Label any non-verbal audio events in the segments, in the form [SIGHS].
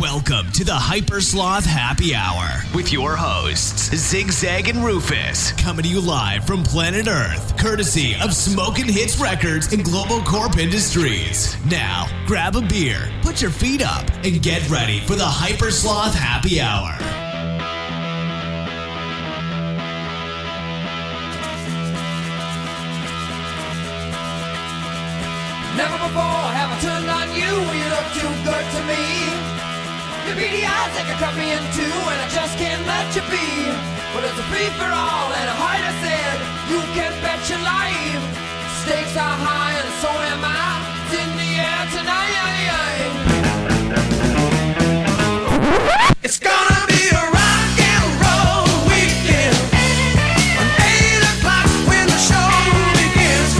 Welcome to the Hyper Sloth Happy Hour with your hosts, Zigzag and Rufus, coming to you live from planet Earth, courtesy of Smoking Hits Records and Global Corp Industries. Now, grab a beer, put your feet up, and get ready for the Hyper Sloth Happy Hour. Never before Eyes they can cut me in two, and I just can't let you be. But it's a free for all, and a heart I said you can bet your life. Stakes are high, and so am I. It's in the air tonight. It's gonna be a rock and roll weekend. On eight o'clock when the show begins.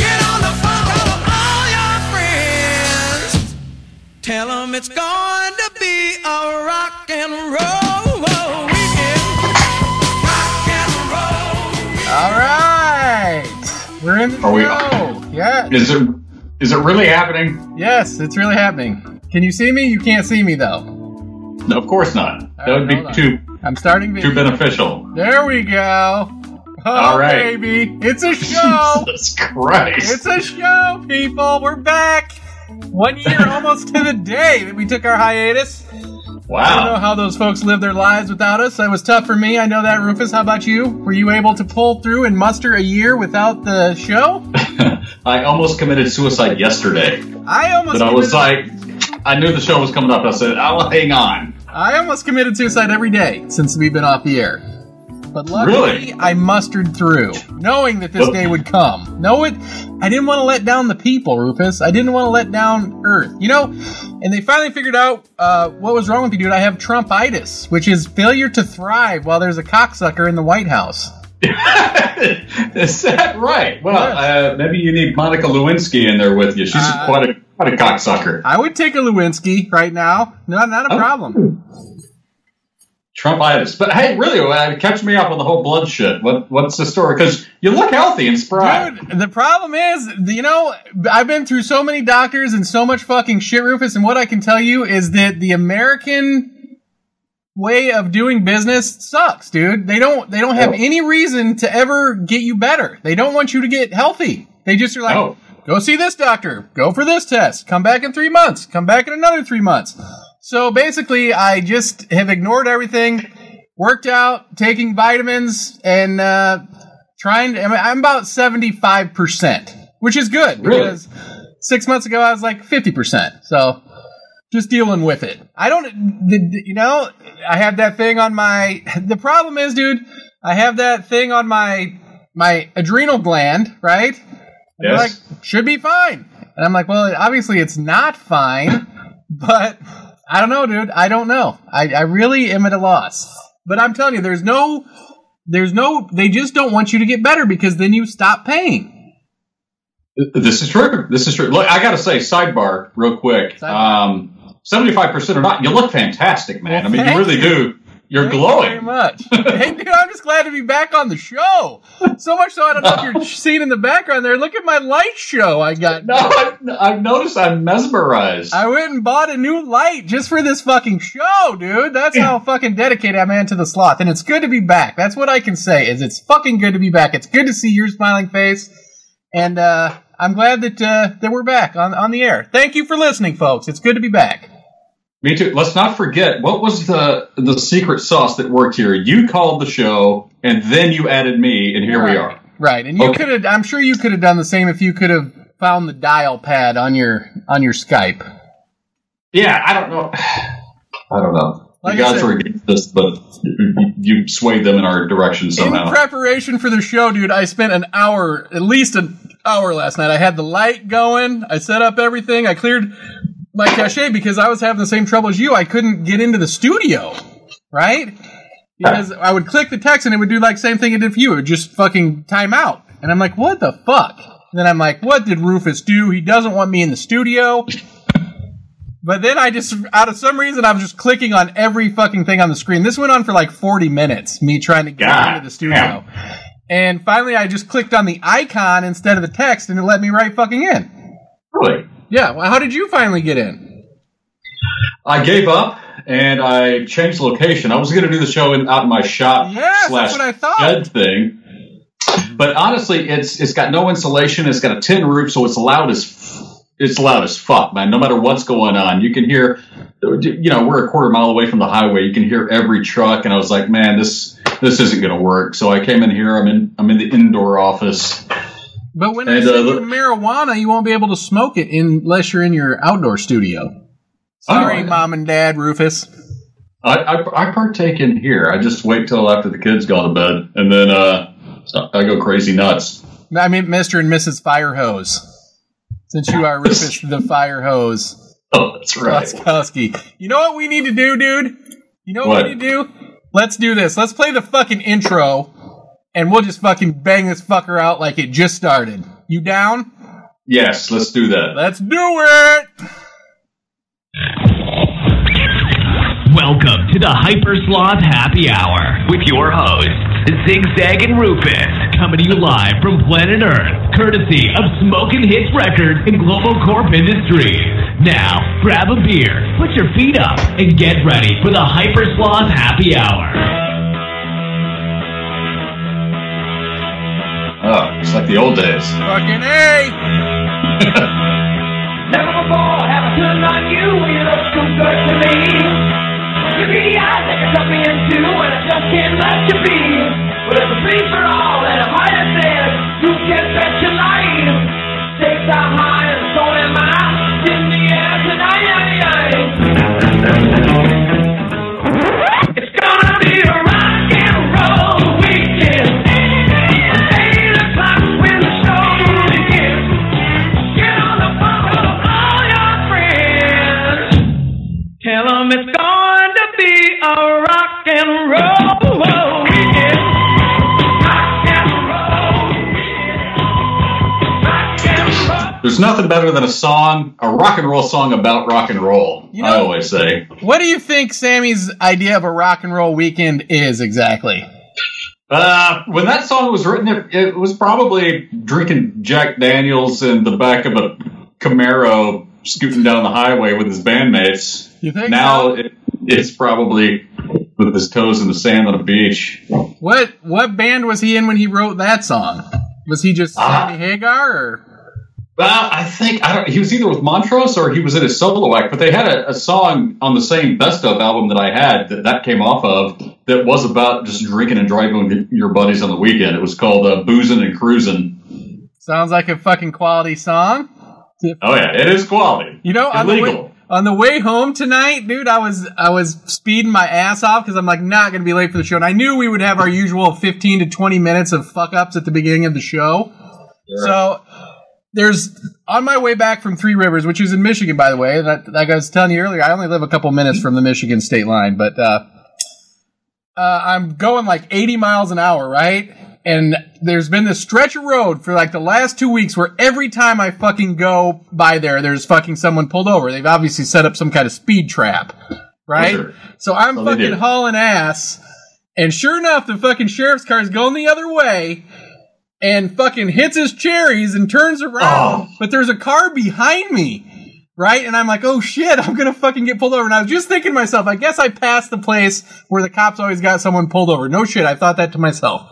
Get on the phone, call all your friends. Tell them it's going All right, we're in the Are we- show. Yeah, Is it is it really happening? yes, it's really happening. Can you see me? You can't see me though. No, of course not. That would be hold on. too I'm starting too video. beneficial. There we go. Oh, All right. baby, it's a [LAUGHS] show. Jesus Christ! it's a show, people. We're back. One year [LAUGHS] almost to the day that we took our hiatus. I don't know how those folks live their lives without us. It was tough for me. I know that, Rufus. How about you? Were you able to pull through and muster a year without the show? [LAUGHS] I almost committed suicide yesterday, I almost. but I was committed- like, I knew the show was coming up. I said, I'll hang on. I almost committed suicide every day since we've been off the air. But luckily, Really? I mustered through, knowing that this day would come. No, it. I didn't want to let down the people, Rufus. I didn't want to let down Earth. You know, and they finally figured out uh, what was wrong with you, dude. I have Trumpitis, which is failure to thrive while there's a cocksucker in the White House. [LAUGHS] Is that right? Well, uh, maybe you need Monica Lewinsky in there with you. She's Uh, quite a quite a cocksucker. I would take a Lewinsky right now. No, not a Oh. problem. Trumpitis. But hey, really, catch me up on the whole blood shit. What what's the story? Because you look healthy and spry. Dude, the problem is, you know, I've been through so many doctors and so much fucking shit, Rufus, and what I can tell you is that the American way of doing business sucks, dude. They don't they don't have Oh. any reason to ever get you better. They don't want you to get healthy. They just are like, Oh. go see this doctor, go for this test, come back in three months, come back in another three months. So basically, I just have ignored everything, worked out, taking vitamins, and uh, trying to. I mean, I'm about 75%, which is good Really? because six months ago I was like 50%. So just dealing with it. I don't, you know, I have that thing on my. [LAUGHS] The problem is, dude, I have that thing on my my adrenal gland, right? And Yes. like, should be fine. And I'm like, well, obviously it's not fine, [LAUGHS] but I don't know, dude. I don't know. I, I really am at a loss. But I'm telling you, there's no, there's no, they just don't want you to get better because then you stop paying. This is true. This is true. Look, I got to say, sidebar, real quick. Sidebar. Um, Seventy-five percent or not, you look fantastic, man. Well, I mean, you really you. do. You're Thank you glowing. very much. [LAUGHS] hey, dude, I'm just glad to be back on the show. So much so, I don't know if you're seeing in the background there. Look at my light show I got. No, I've, I've noticed. I'm mesmerized. I went and bought a new light just for this fucking show, dude. That's how [LAUGHS] fucking dedicated I am to the sloth. And it's good to be back. That's what I can say is it's fucking good to be back. It's good to see your smiling face. And uh, I'm glad that uh, that we're back on, on the air. Thank you for listening, folks. It's good to be back. Me too. Let's not forget what was the the secret sauce that worked here. You called the show, and then you added me, and here we are. Right. And you Okay. could have I'm sure you could have done the same if you could have found the dial pad on your on your Skype. Yeah, I don't know. [SIGHS] I don't know. Like you guys said- are against this, but you- [LAUGHS] you swayed them in our direction somehow. In preparation for the show, dude, I spent an hour, at least an hour last night. I had the light going. I set up everything. I cleared my uh, cache because I was having the same trouble as you. I couldn't get into the studio, right? Because I would click the text and it would do like same thing it did for you. It would just fucking time out. And I'm like, what the fuck? And then I'm like, what did Rufus do? He doesn't want me in the studio. But then I just, out of some reason, I was just clicking on every fucking thing on the screen. This went on for like 40 minutes, me trying to get God into the studio. And finally, I just clicked on the icon instead of the text, and it let me right fucking in. really? Yeah. Well, how did you finally get in? I gave up and I changed location. I was going to do the show in, out in my shop Yes, slash that's what I thought. shed thing. But honestly, it's it's got no insulation. It's got a tin roof, so it's loud as it's loud as fuck, man. No matter what's going on, you can hear. You know, we're a quarter mile away from the highway. You can hear every truck, and I was like, man, this this isn't going to work. So I came in here. I'm in I'm in the indoor office. But when And, send uh, you the- marijuana, you won't be able to smoke it unless you're in your outdoor studio. Sorry, Oh, mom and dad, Rufus. I, I, I partake in here. I just wait till after the kids go to bed, and then uh, I go crazy nuts. I mean, Mr. and Mrs. Fire Hose. Since you are [LAUGHS] Rufus the Fire Hose, Oh, that's right. Laskowski. You know what we need to do, dude? You know what, What? we need to do? Let's do this. Let's play the fucking intro, and we'll just fucking bang this fucker out like it just started. You down? Yes, let's do that. Let's do it! Welcome to the Hyper Sloth Happy Hour with your hosts, Zigzag and Rufus, coming to you live from planet Earth, courtesy of Smoking Hits Records and Global Corp Industries. Now, grab a beer, put your feet up, and get ready for the Hyper Sloth Happy Hour. Oh, it's like the old days. Fucking A! [LAUGHS] Never before have I turned on you when you look so good to me. Your greedy eyes that can suck me into and I just can't let you be. But it's a free for all and I'm higher than you can bet your life. Stakes are high and so am I. In the air tonight, it's gonna be a There's nothing better than a song, a rock and roll song about rock and roll. You I always say. What do you think Sammy's idea of a rock and roll weekend is exactly? Uh, when that song was written, it, it was probably drinking Jack Daniels in the back of a Camaro, scooting down the highway with his bandmates. You think now so? it, it's probably with his toes in the sand on a beach. What what band was he in when he wrote that song? Was he just Ah. Sammy Hagar or Well, I think I don't. He was either with Montrose or he was in his solo act. But they had a, a song on the same best of album that I had that that came off of that was about just drinking and driving with your buddies on the weekend. It was called uh, "Boozing and Cruising." sounds like a fucking quality song? Oh yeah, it is quality. You know, on the, illegal. way, on the way home tonight, dude, I was I was speeding my ass off because I'm like not gonna be late for the show, and I knew we would have our usual 15 to 20 minutes of fuck ups at the beginning of the show. So there's on my way back from Three Rivers, which is in Michigan, by the way. That like I was telling you earlier, I only live a couple minutes from the Michigan state line, but uh, uh, I'm going like 80 miles an hour, right? And there's been this stretch of road for like the last two weeks where every time I fucking go by there, there's fucking someone pulled over. They've obviously set up some kind of speed trap, right? Sure. So I'm Well, fucking hauling ass, and sure enough, the fucking sheriff's car is going the other way, and fucking hits his cherries and turns around. Oh. But there's a car behind me. Right? And I'm like, oh shit, I'm gonna fucking get pulled over. And I was just thinking to myself, I guess I passed the place where the cops always got someone pulled over. No shit, I thought that to myself.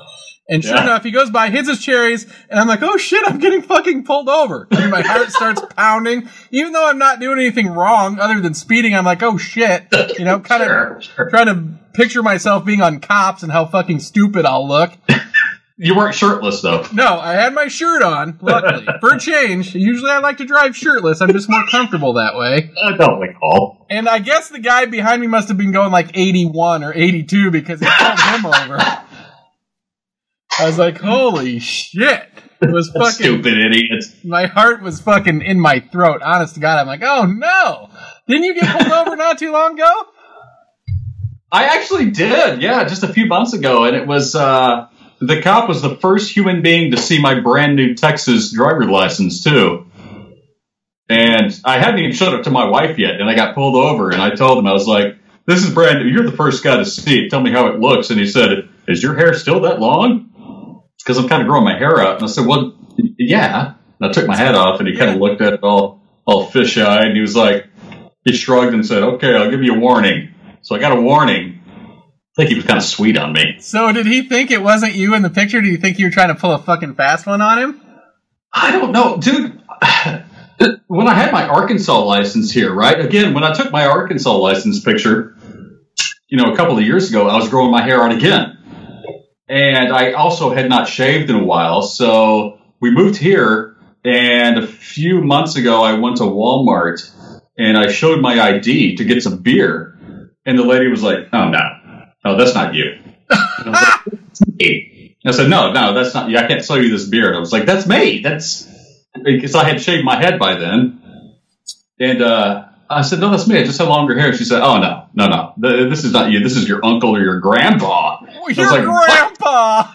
And sure Yeah. enough, he goes by, hits his cherries, and I'm like, oh shit, I'm getting fucking pulled over. And my heart [LAUGHS] starts pounding. Even though I'm not doing anything wrong other than speeding, I'm like, oh shit. You know, kind Sure, of sure. trying to picture myself being on cops and how fucking stupid I'll look. [LAUGHS] You weren't shirtless though. No, I had my shirt on, luckily. [LAUGHS] For a change. Usually I like to drive shirtless. I'm just more comfortable that way. I don't recall. And I guess the guy behind me must have been going like 81 or 82 because he pulled him [LAUGHS] over. I was like, holy shit. It was fucking. Stupid idiots. My heart was fucking in my throat. Honest to God, I'm like, oh no. Didn't you get pulled over not too long ago? I actually did, yeah, just a few months ago, and it was uh, the cop was the first human being to see my brand new Texas driver's license too. And I hadn't even showed it to my wife yet, and I got pulled over, and I told him I was like, "This is brand new. You're the first guy to see it. Tell me how it looks." And he said, "Is your hair still that long?" It's because I'm kind of growing my hair out. And I said, "Well, yeah." And I took my hat off, and he kind of looked at it all all fish eyed, and he was like, he shrugged and said, "Okay, I'll give you a warning." So I got a warning. I think he was kind of sweet on me. So did he think it wasn't you in the picture? Did you think you were trying to pull a fucking fast one on him? I don't know, dude. [SIGHS] When I had my Arkansas license here, right? Again, when I took my Arkansas license picture, you know, a couple of years ago, I was growing my hair out again. And I also had not shaved in a while. So we moved here. And a few months ago, I went to Walmart and I showed my ID to get some beer. And the lady was like, oh, no, no, that's not you. [LAUGHS] I, like, "It's me." I said, no, no, that's not you. I can't sell you this beard. I was like, that's me. That's because I had shaved my head by then. And uh, I said, no, that's me. I just have longer hair. She said, oh, no, no, no. Th- This is not you. This is your uncle or your grandpa. I was Your like, "What?" grandpa.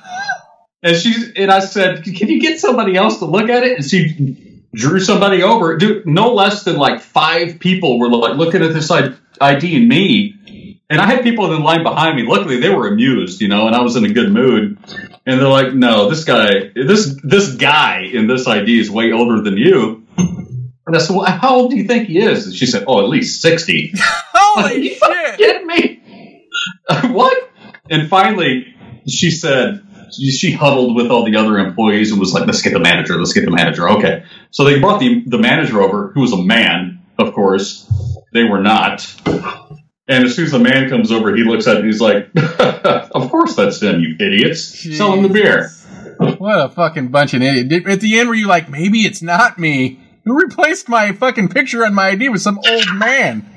And she and I said, "Can you get somebody else to look at it?" And she drew somebody over. Dude, no less than like five people were like looking at this ID and me. And I had people in line behind me. Luckily, they were amused, you know, and I was in a good mood. And they're like, "No, this guy, this this guy in this ID is way older than you." And I said, "Well, how old do you think he is?" And she said, "Oh, at least 60. [LAUGHS] Holy shit! kidding me? [LAUGHS] what? And finally, she said she- she huddled with all the other employees and was like, "Let's get the manager. Let's get the manager." Okay, so they brought the the manager over, who was a man, of course. They were not. And as soon as the man comes over, he looks at it and he's like, [LAUGHS] "Of course that's them, you idiots! Sell them the beer." What a fucking bunch of idiots. At the end, were you like, maybe it's not me? Who replaced my fucking picture on my ID with some old man?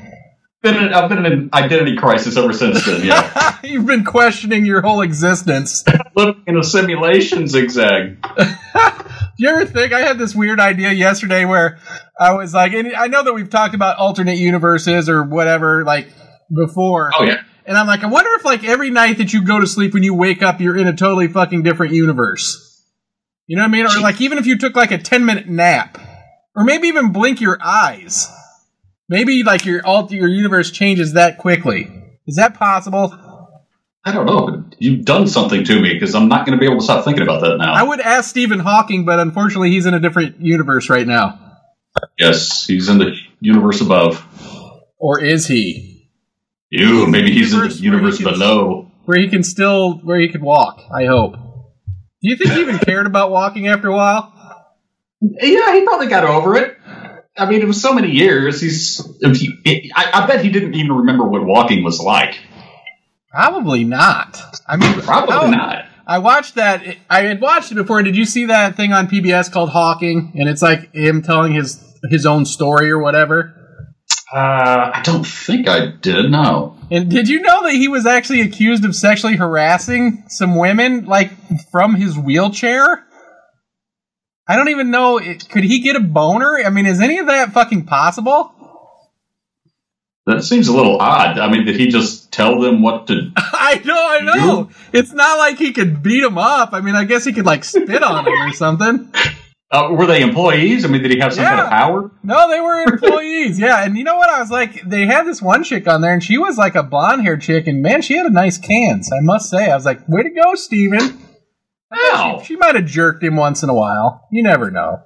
Been in, I've been in an identity crisis ever since then. Yeah, [LAUGHS] You've been questioning your whole existence. [LAUGHS] living in a simulation zigzag. Do you ever think I had this weird idea yesterday where I was like, and I know that we've talked about alternate universes or whatever, like before. Oh yeah. And I'm like, I wonder if like every night that you go to sleep when you wake up, you're in a totally fucking different universe. You know what I mean? Or like even if you took like a 10 minute nap, or maybe even blink your eyes, maybe like your alt your universe changes that quickly. Is that possible? I don't know, you've done something to me because I'm not going to be able to stop thinking about that now. I would ask Stephen Hawking, but unfortunately he's in a different universe right now. yes, he's in the universe above. Or is he? You, maybe he's in the Universe where can- below. Where he can still where he could walk, I hope. Do you think he even [LAUGHS] cared about walking after a while? Yeah, he probably got over it. I mean, it was so many years. He's. If he, I, I bet he didn't even remember what walking was like. Probably not. I mean, Probably how- not. I watched that. I had watched it before. Did you see that thing on PBS called Hawking? And it's like him telling his his own story or whatever. Uh, I don't think I did. No. And did you know that he was actually accused of sexually harassing some women, like from his wheelchair? I don't even know. It, could he get a boner? I mean, is any of that fucking possible? That seems a little odd. I mean, did he just tell them what to? [LAUGHS] I know, I know. It's not like he could beat him up. I mean, I guess he could like spit on him or something. [LAUGHS] Uh, were they employees? I mean, did he have some kind of power? No, they were [LAUGHS] employees. yeah, and you know what? I was like, they had this one chick on there, and she was like a blonde haired chick, and man, she had a nice cans. I must say, I was like, way to go, Stephen. Wow. She might have jerked him once in a while. You never know.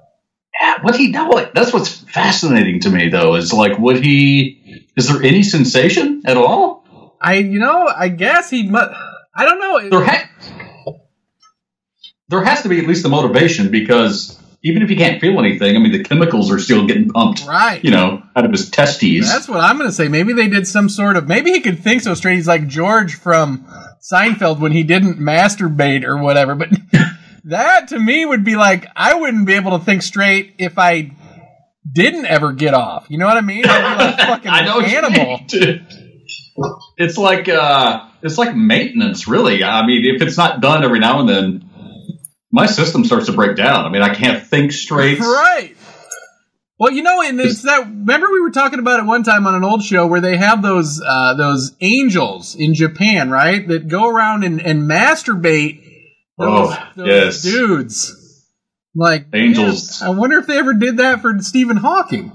Yeah, would he know it? That's what's fascinating to me, though. Is like, would he? Is there any sensation at all? I, you know, I guess he must. I don't know. There ha- there has to be at least the motivation because even if he can't feel anything, I mean, the chemicals are still getting pumped, Right. you know, out of his testes. That's what I'm going to say. Maybe they did some sort of. Maybe he could think so straight. He's like George from Seinfeld when he didn't masturbate or whatever. But [LAUGHS] that to me would be like I wouldn't be able to think straight if I didn't ever get off. You know what I mean? I'd be like [LAUGHS] fucking I know animal. It's like uh, it's like maintenance, really. I mean, if it's not done every now and then, my system starts to break down. I mean, I can't think straight. Right. Well, you know, and it's that. Remember, we were talking about it one time on an old show where they have those uh, those angels in Japan, right? That go around and, and masturbate. Those, Oh, those yes. dudes. Like Angels. man, I wonder if they ever did that for Stephen Hawking.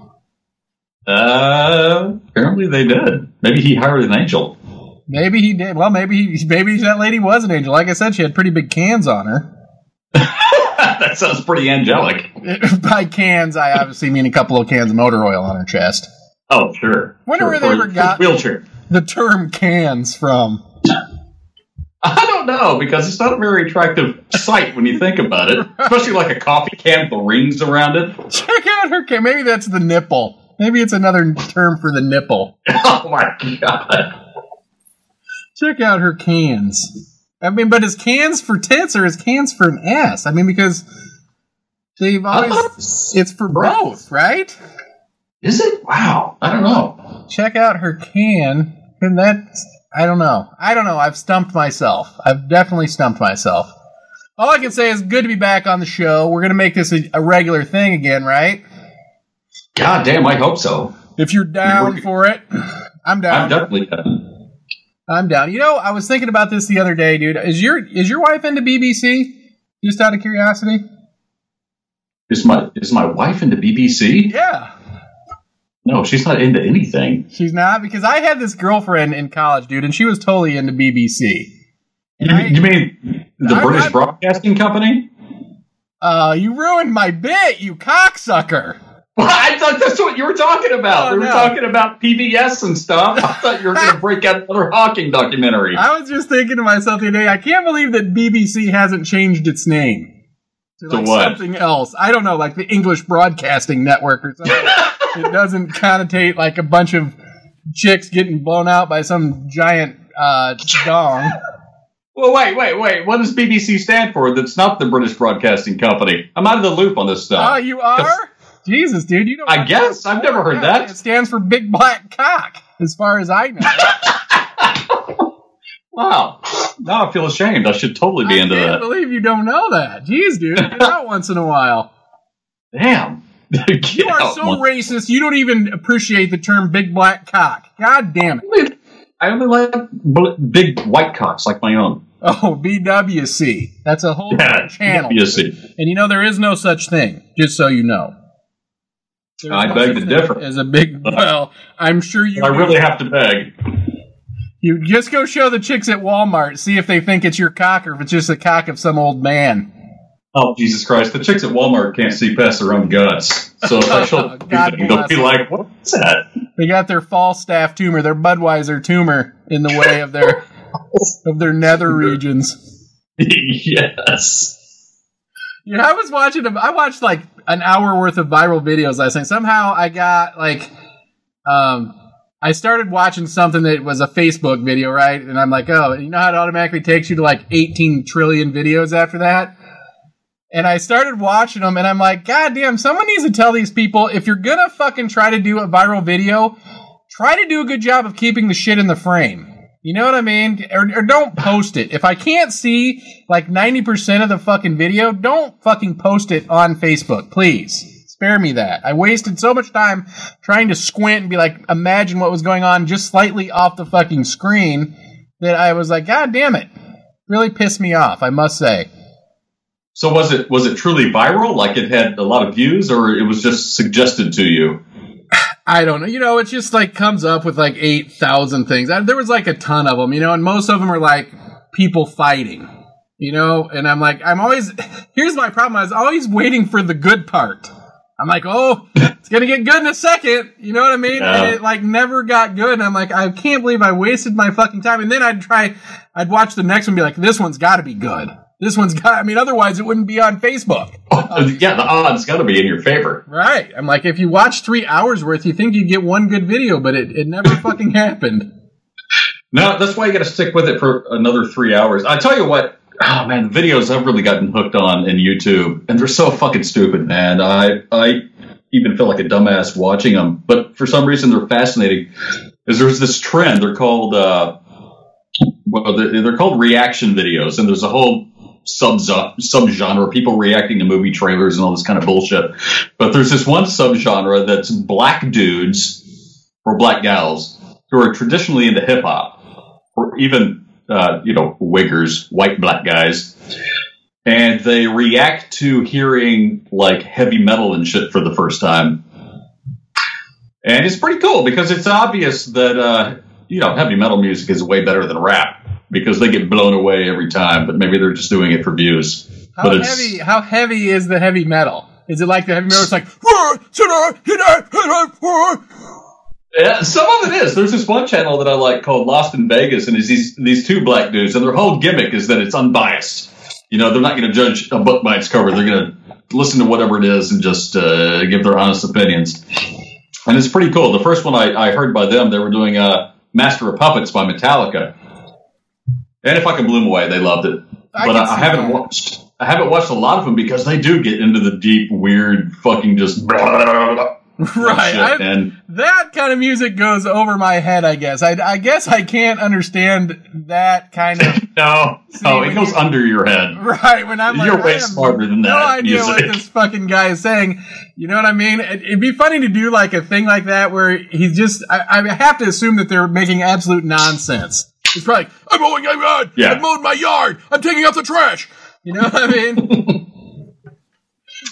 Uh, apparently they did. Maybe he hired an angel. Maybe he did. Well, maybe he, maybe that lady was an angel. Like I said, she had pretty big cans on her. [LAUGHS] that sounds pretty angelic. [LAUGHS] By cans, I obviously mean a couple of cans of motor oil on her chest. Oh, sure. Wonder sure. where they Or ever got- wheelchair. The term cans from. [LAUGHS] I don't know because it's not a very attractive sight when you think about it, especially like a coffee can with the rings around it. Check out her can. Maybe that's the nipple. Maybe it's another term for the nipple. Oh my god! Check out her cans. I mean, but is cans for tits or is cans for an ass? I mean, because they've always. thought it was- It's for both, right? Is it? Wow! I don't know. Check out her can. And that's. I don't know. I don't know. I've stumped myself. I've definitely stumped myself. All I can say is good to be back on the show. We're going to make this a, a regular thing again, right? God damn! I hope so. If you're down for it, I'm down. I'm definitely done. I'm down. You know, I was thinking about this the other day, dude. Is your is your wife into BBC? Just out of curiosity. Is my is my wife into BBC? Yeah, No, she's not into anything. she's not because I had this girlfriend in college, dude, and she was totally into BBC. You, I- you mean the I'm British Broadcasting Company? Uh, you ruined my bit, you cocksucker. Well, [LAUGHS] I thought that's what you were talking about. Oh, we were no. talking about PBS and stuff. I thought you were going [LAUGHS] to break out another Hawking documentary. I was just thinking to myself the other day, I can't believe that BBC hasn't changed its name to, like what? something else. I don't know, like the English Broadcasting Network or something. [LAUGHS] it doesn't connotate like a bunch of chicks getting blown out by some giant uh, dong. Well, wait, wait, wait. What does BBC stand for? That's not the British Broadcasting Company. I'm out of the loop on this stuff. Oh, you are? Jesus, dude, you don't. I guess. I've never heard that. It stands for Big Black Cock, as far as I know. [LAUGHS] wow. Now I feel ashamed. I should totally be I into can't that. believe you don't know that. Jeez, dude, [LAUGHS] get out once in a while. Damn. [LAUGHS] You are so racist. You don't even appreciate the term Big Black Cock. God damn it. I only like big white cocks like my own. Oh, BWC. That's a whole different channel. See. And you know there is no such thing. Just so you know. There's I beg to differ. As a big well, I'm sure you. I really have to beg. You just go show the chicks at Walmart, see if they think it's your cock or if it's just the cock of some old man. Oh, Jesus Christ. The chicks at Walmart can't see past their own guts. So if I [LAUGHS] show them they'll be like, what's that? They got their Falstaff tumor, their Budweiser tumor, in the way of their [LAUGHS] of their nether regions. [LAUGHS] yes. Yeah, I was watching them. I watched like an hour worth of viral videos last night. Somehow I got like, um, I started watching something that was a Facebook video, right? And I'm like, oh, you know how it automatically takes you to like 18 trillion videos after that? And I started watching them, and I'm like, God damn, someone needs to tell these people if you're gonna fucking try to do a viral video, try to do a good job of keeping the shit in the frame. You know what I mean? Or, or don't post it. If I can't see like 90% of the fucking video, don't fucking post it on Facebook, please. Spare me that. I wasted so much time trying to squint and be like, imagine what was going on just slightly off the fucking screen that I was like, God damn it. Really pissed me off, I must say. So was it was it truly viral? Like it had a lot of views, or it was just suggested to you? I don't know. You know, it just like comes up with like 8,000 things. I, there was like a ton of them, you know, and most of them are like people fighting, you know, and I'm like, I'm always, [LAUGHS] here's my problem. I was always waiting for the good part. I'm like, oh, it's going to get good in a second. You know what I mean? And it like never got good. And I'm like, I can't believe I wasted my fucking time. And then I'd try, I'd watch the next one and be like, this one's got to be good. This one's got, I mean, otherwise it wouldn't be on Facebook. Yeah, the odds got to be in your favor. Right. I'm like, if you watch three hours worth, you think you'd get one good video, but it, it never [LAUGHS] fucking happened. No, that's why you got to stick with it for another three hours. I tell you what, oh man, the videos I've really gotten hooked on in YouTube, and they're so fucking stupid, man. I I even feel like a dumbass watching them, but for some reason they're fascinating. Is there's this trend? They're called uh, well, they're, they're called reaction videos, and there's a whole sub subgenre people reacting to movie trailers and all this kind of bullshit. But there's this one subgenre that's black dudes or black gals who are traditionally into hip hop or even uh, you know wiggers, white black guys, and they react to hearing like heavy metal and shit for the first time. And it's pretty cool because it's obvious that uh, you know heavy metal music is way better than rap because they get blown away every time. But maybe they're just doing it for views. How but heavy? How heavy is the heavy metal? Is it like the heavy metal? It's like "Roar, sit down, hit that, hit that, roar." Yeah, some of it is. There's this one channel that I like called Lost in Vegas, and it's these these two black dudes, and their whole gimmick is that it's unbiased. You know, they're not going to judge a book by its cover. They're going to listen to whatever it is and just uh, give their honest opinions. And it's pretty cool. The first one I, I heard by them, they were doing uh, Master of Puppets by Metallica, and if I can blew them away, they loved it. I but I, I haven't that. watched. I haven't watched a lot of them because they do get into the deep, weird, fucking just [LAUGHS] Right. shit. I- and that kind of music goes over my head, I guess. I, I guess I can't understand that kind of. [LAUGHS] no, oh, no, it goes you- under your head. [LAUGHS] Right, when I'm You're way I smarter than that. no idea what this fucking guy is saying. You know what I mean? It, it'd be funny to do like a thing like that where he's just. I, I have to assume that they're making absolute nonsense. It's probably like, I'm mowing my yard. Yeah. I'm mowing my yard. I'm taking out the trash. You know what I mean? [LAUGHS]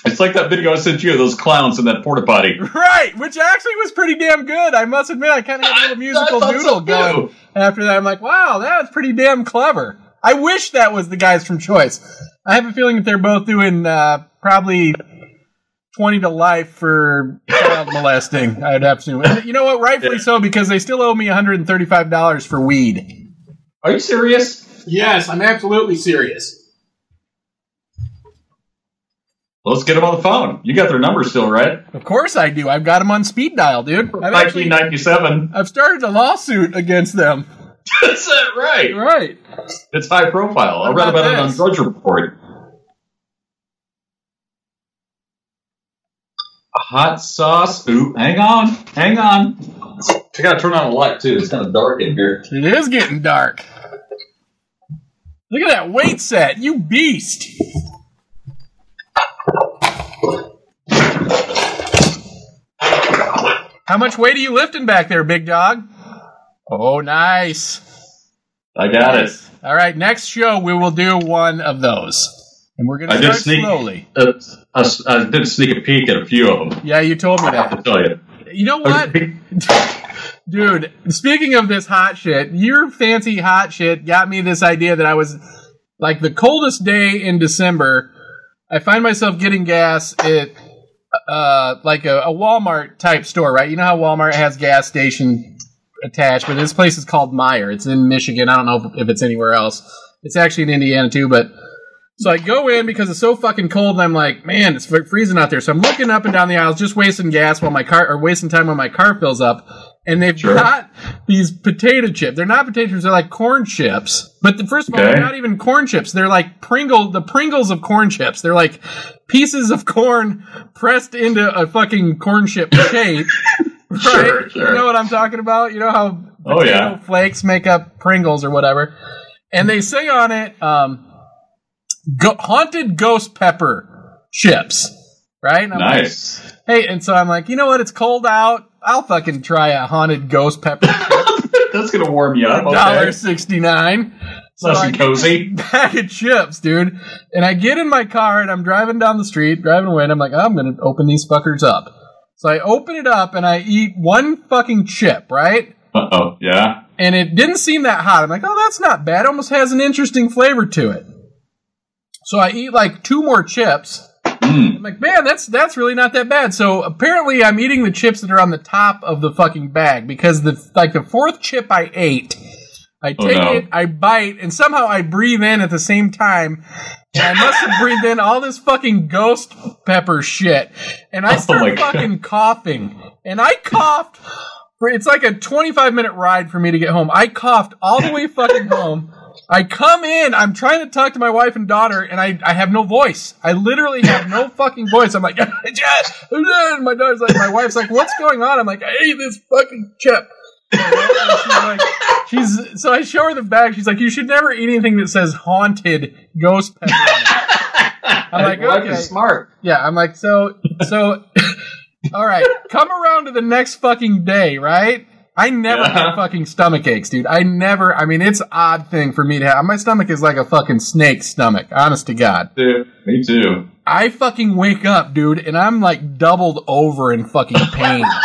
It's like that video I sent you of those clowns in that porta potty. right, which actually was pretty damn good. I must admit, I kind of had a little musical doodle so, too. going after that. I'm like, wow, that was pretty damn clever. I wish that was the guys from Choice. I have a feeling that they're both doing uh, probably 20 to life for child molesting, I'd have to. You know what? Rightfully so, because they still owe me $135 for weed. Are you serious? Yes, I'm absolutely serious. Let's get them on the phone. You got their number still, right? Of course I do. I've got them on speed dial, dude. I've actually, 1997. I've started a lawsuit against them. [LAUGHS] That's it, right. Right. It's high profile. I What read about about it on? Drudge Report. Hot sauce. Ooh, hang on. Hang on. I gotta turn on the light too. It's kind of dark in here. It is getting dark. Look at that weight set, you beast. How much weight are you lifting back there, big dog? Oh, nice. I got it. All right, next show we will do one of those. And we're going I to did start sneak. slowly. Uh, I, I did sneak a peek at a few of them. Yeah, you told me that. I'll tell you. You know what? [LAUGHS] Dude, speaking of this hot shit, your fancy hot shit got me this idea that I was like the coldest day in December. I find myself getting gas at uh, like a, a Walmart type store, right? You know how Walmart has gas station attached, but this place is called Meijer. It's in Michigan. I don't know if, if it's anywhere else. It's actually in Indiana too, but so I go in because it's so fucking cold, and I'm like, man, it's freezing out there. So I'm looking up and down the aisles, just wasting gas while my car, or wasting time while my car fills up. And they've Sure. got these potato chips. They're not potato chips; they're like corn chips. But the, first of all, Okay. they're not even corn chips. They're like Pringle, the Pringles of corn chips. They're like pieces of corn pressed into a fucking corn chip [LAUGHS] shape. right? Sure, sure. You know what I'm talking about? You know how Oh, yeah. potato flakes make up Pringles or whatever. And they say on it, um, go- haunted ghost pepper chips, right? I'm like, Nice. hey, and so I'm like, you know what? It's cold out. I'll fucking try a haunted ghost pepper [LAUGHS] That's gonna warm you up. dollar Okay. sixty nine. So Nice and cozy. bag of chips, dude. And I get in my car and I'm driving down the street, driving away, and I'm like, I'm gonna open these fuckers up. So I open it up and I eat one fucking chip, right? Uh oh. Yeah. and it didn't seem that hot. I'm like, oh, that's not bad. It almost has an interesting flavor to it. So I eat like two more chips. Mm. I'm like, man, that's that's really not that bad. So apparently, I'm eating the chips that are on the top of the fucking bag because the like the fourth chip I ate, I take Oh, no. it, I bite, and somehow I breathe in at the same time. And I must have breathed in all this fucking ghost pepper shit, and I Oh start my God. fucking coughing, and I coughed. For, it's like a 25 minute ride for me to get home. I coughed all the way fucking home. I come in, I'm trying to talk to my wife and daughter, and I, I have no voice. I literally have no [LAUGHS] fucking voice. I'm like, [LAUGHS] Jess, and my daughter's like, my wife's like, what's going on? I'm like, I ate this fucking chip. And she's like, [LAUGHS] she's so I show her the bag. She's like, you should never eat anything that says haunted ghost pepper. On it. I'm like, wife okay. is smart. Yeah, I'm like, so, so, all right, come around to the next fucking day, right? I never Yeah. have fucking stomach aches, dude. I never, I mean, it's odd thing for me to have. My stomach is like a fucking snake stomach, honest to God. Dude, me too. I fucking wake up, dude, and I'm like doubled over in fucking pain. [LAUGHS]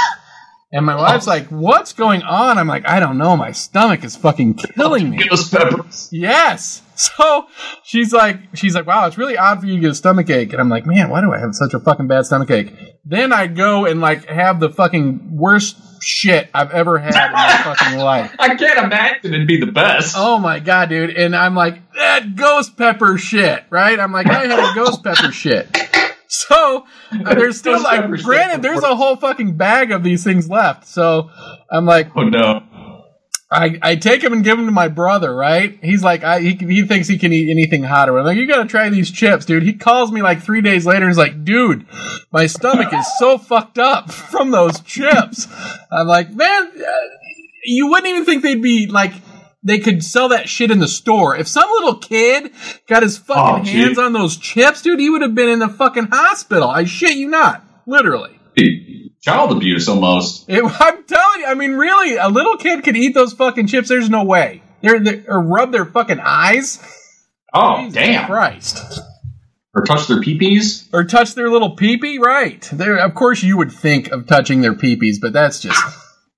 And my wife's like, what's going on? I'm like, I don't know. My stomach is fucking killing me. Ghost peppers. Yes. [LAUGHS] So she's like, she's like, wow, it's really odd for you to get a stomach ache. And I'm like, man, why do I have such a fucking bad stomach ache? Then I go and like have the fucking worst shit I've ever had in my [LAUGHS] fucking life. I can't imagine it'd be the best. Oh my god, dude! And I'm like that ghost pepper shit, right? I'm like I had a ghost pepper shit. So uh, [LAUGHS] there's still like, granted, there's a whole fucking bag of these things left. So I'm like, Oh no. I, I take him and give him to my brother, right? He's like, I, he, he thinks he can eat anything hotter. I'm like, you gotta try these chips, dude. He calls me like three days later and he's like, dude, my stomach is so [LAUGHS] fucked up from those chips. I'm like, man, uh, you wouldn't even think they'd be like, they could sell that shit in the store. If some little kid got his fucking Oh, hands on those chips, dude, he would have been in the fucking hospital. I shit you not. Literally. Child abuse almost. [LAUGHS] It, I'm telling you, I mean, really, a little kid could eat those fucking chips. There's no way. They're, they or rub their fucking eyes. Oh Jesus damn. Christ. Or touch their peepees. Or touch their little peepee. Right. They're, of course, you would think of touching their peepees, but that's just.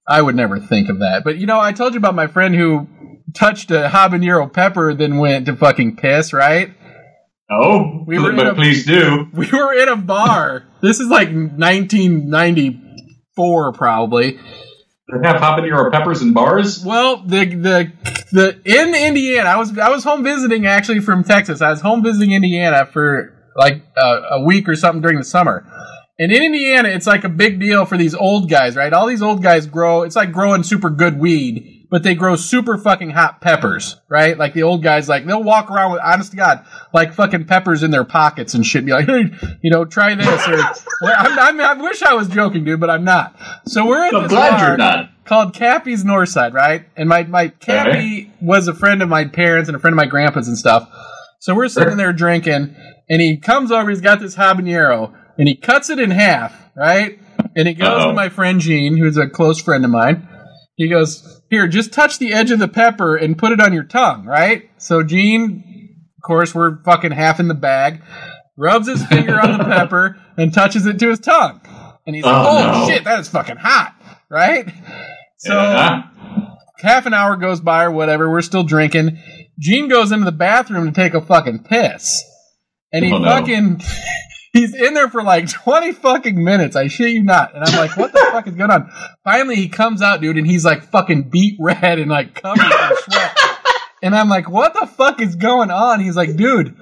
I would never think of that. But you know, I told you about my friend who touched a habanero pepper, then went to fucking piss. Right. Oh, We were but a- please do. [LAUGHS] We were in a bar. this is like 1994, probably. They have habanero peppers in bars. Well, the the the in Indiana, I was I was home visiting actually from Texas. I was home visiting Indiana for like uh, a week or something during the summer. And in Indiana, it's like a big deal for these old guys, right? All these old guys grow. It's like growing super good weed, but they grow super fucking hot peppers, right? Like the old guys, like they'll walk around with, honest to God, like fucking peppers in their pockets and shit. Be like, hey, you know, try this. Or well, I'm, I'm, I wish I was joking, dude, but I'm not. So we're in I'm this bar called Cappy's Northside, right? And my my Cappy was a friend of my parents and a friend of my grandpa's and stuff. So we're sitting there drinking, and he comes over. He's got this habanero, and he cuts it in half, right? And he goes Uh-oh. to my friend Gene, who's a close friend of mine. He goes, "Here, just touch the edge of the pepper and put it on your tongue, right?" So Gene, of course, we're fucking half in the bag. Rubs his finger on the [LAUGHS] pepper and touches it to his tongue, and he's like, Oh, no. shit, that is fucking hot!" Right? So Yeah. half an hour goes by or whatever. We're still drinking. Gene goes into the bathroom to take a fucking piss, and he Oh, no. fucking he's in there for like [LAUGHS] twenty fucking minutes. I shit you not. And I'm like, what the [LAUGHS] fuck is going on? Finally, he comes out, dude, and he's like fucking beat red and like covered in sweat. [LAUGHS] And I'm like, what the fuck is going on? He's like, dude.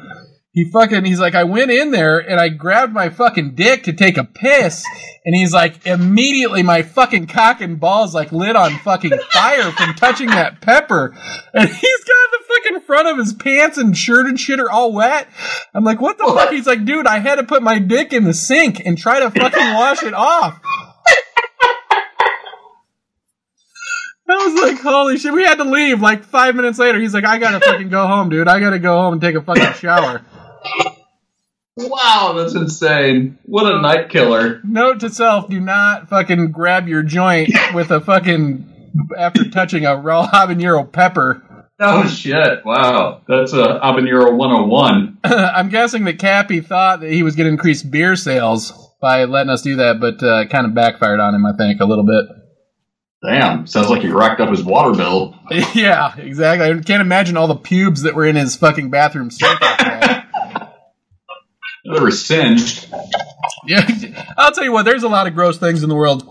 He fucking, he's like, I went in there and I grabbed my fucking dick to take a piss. And he's like, immediately my fucking cock and balls like lit on fucking fire from touching that pepper. And he's got the fucking front of his pants and shirt and shit are all wet. I'm like, what the fuck? He's like, dude, I had to put my dick in the sink and try to fucking wash it off. I was like, holy shit, we had to leave like five minutes later. He's like, I gotta fucking go home, dude. I gotta go home and take a fucking shower. Wow, that's insane. What a night killer. Note to self: Do not fucking grab your joint [LAUGHS] with a fucking after touching a raw habanero pepper. Oh shit! Wow, that's a habanero 101. [LAUGHS] I'm guessing that Cappy thought that he was going to increase beer sales by letting us do that, but uh, kind of backfired on him, I think, a little bit. Damn, sounds like he racked up his water bill. [LAUGHS] yeah, exactly. I can't imagine all the pubes that were in his fucking bathroom sink. They were singed. Yeah, [LAUGHS] I'll tell you what. There's a lot of gross things in the world,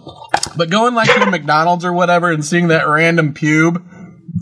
but going like to a [LAUGHS] McDonald's or whatever and seeing that random pube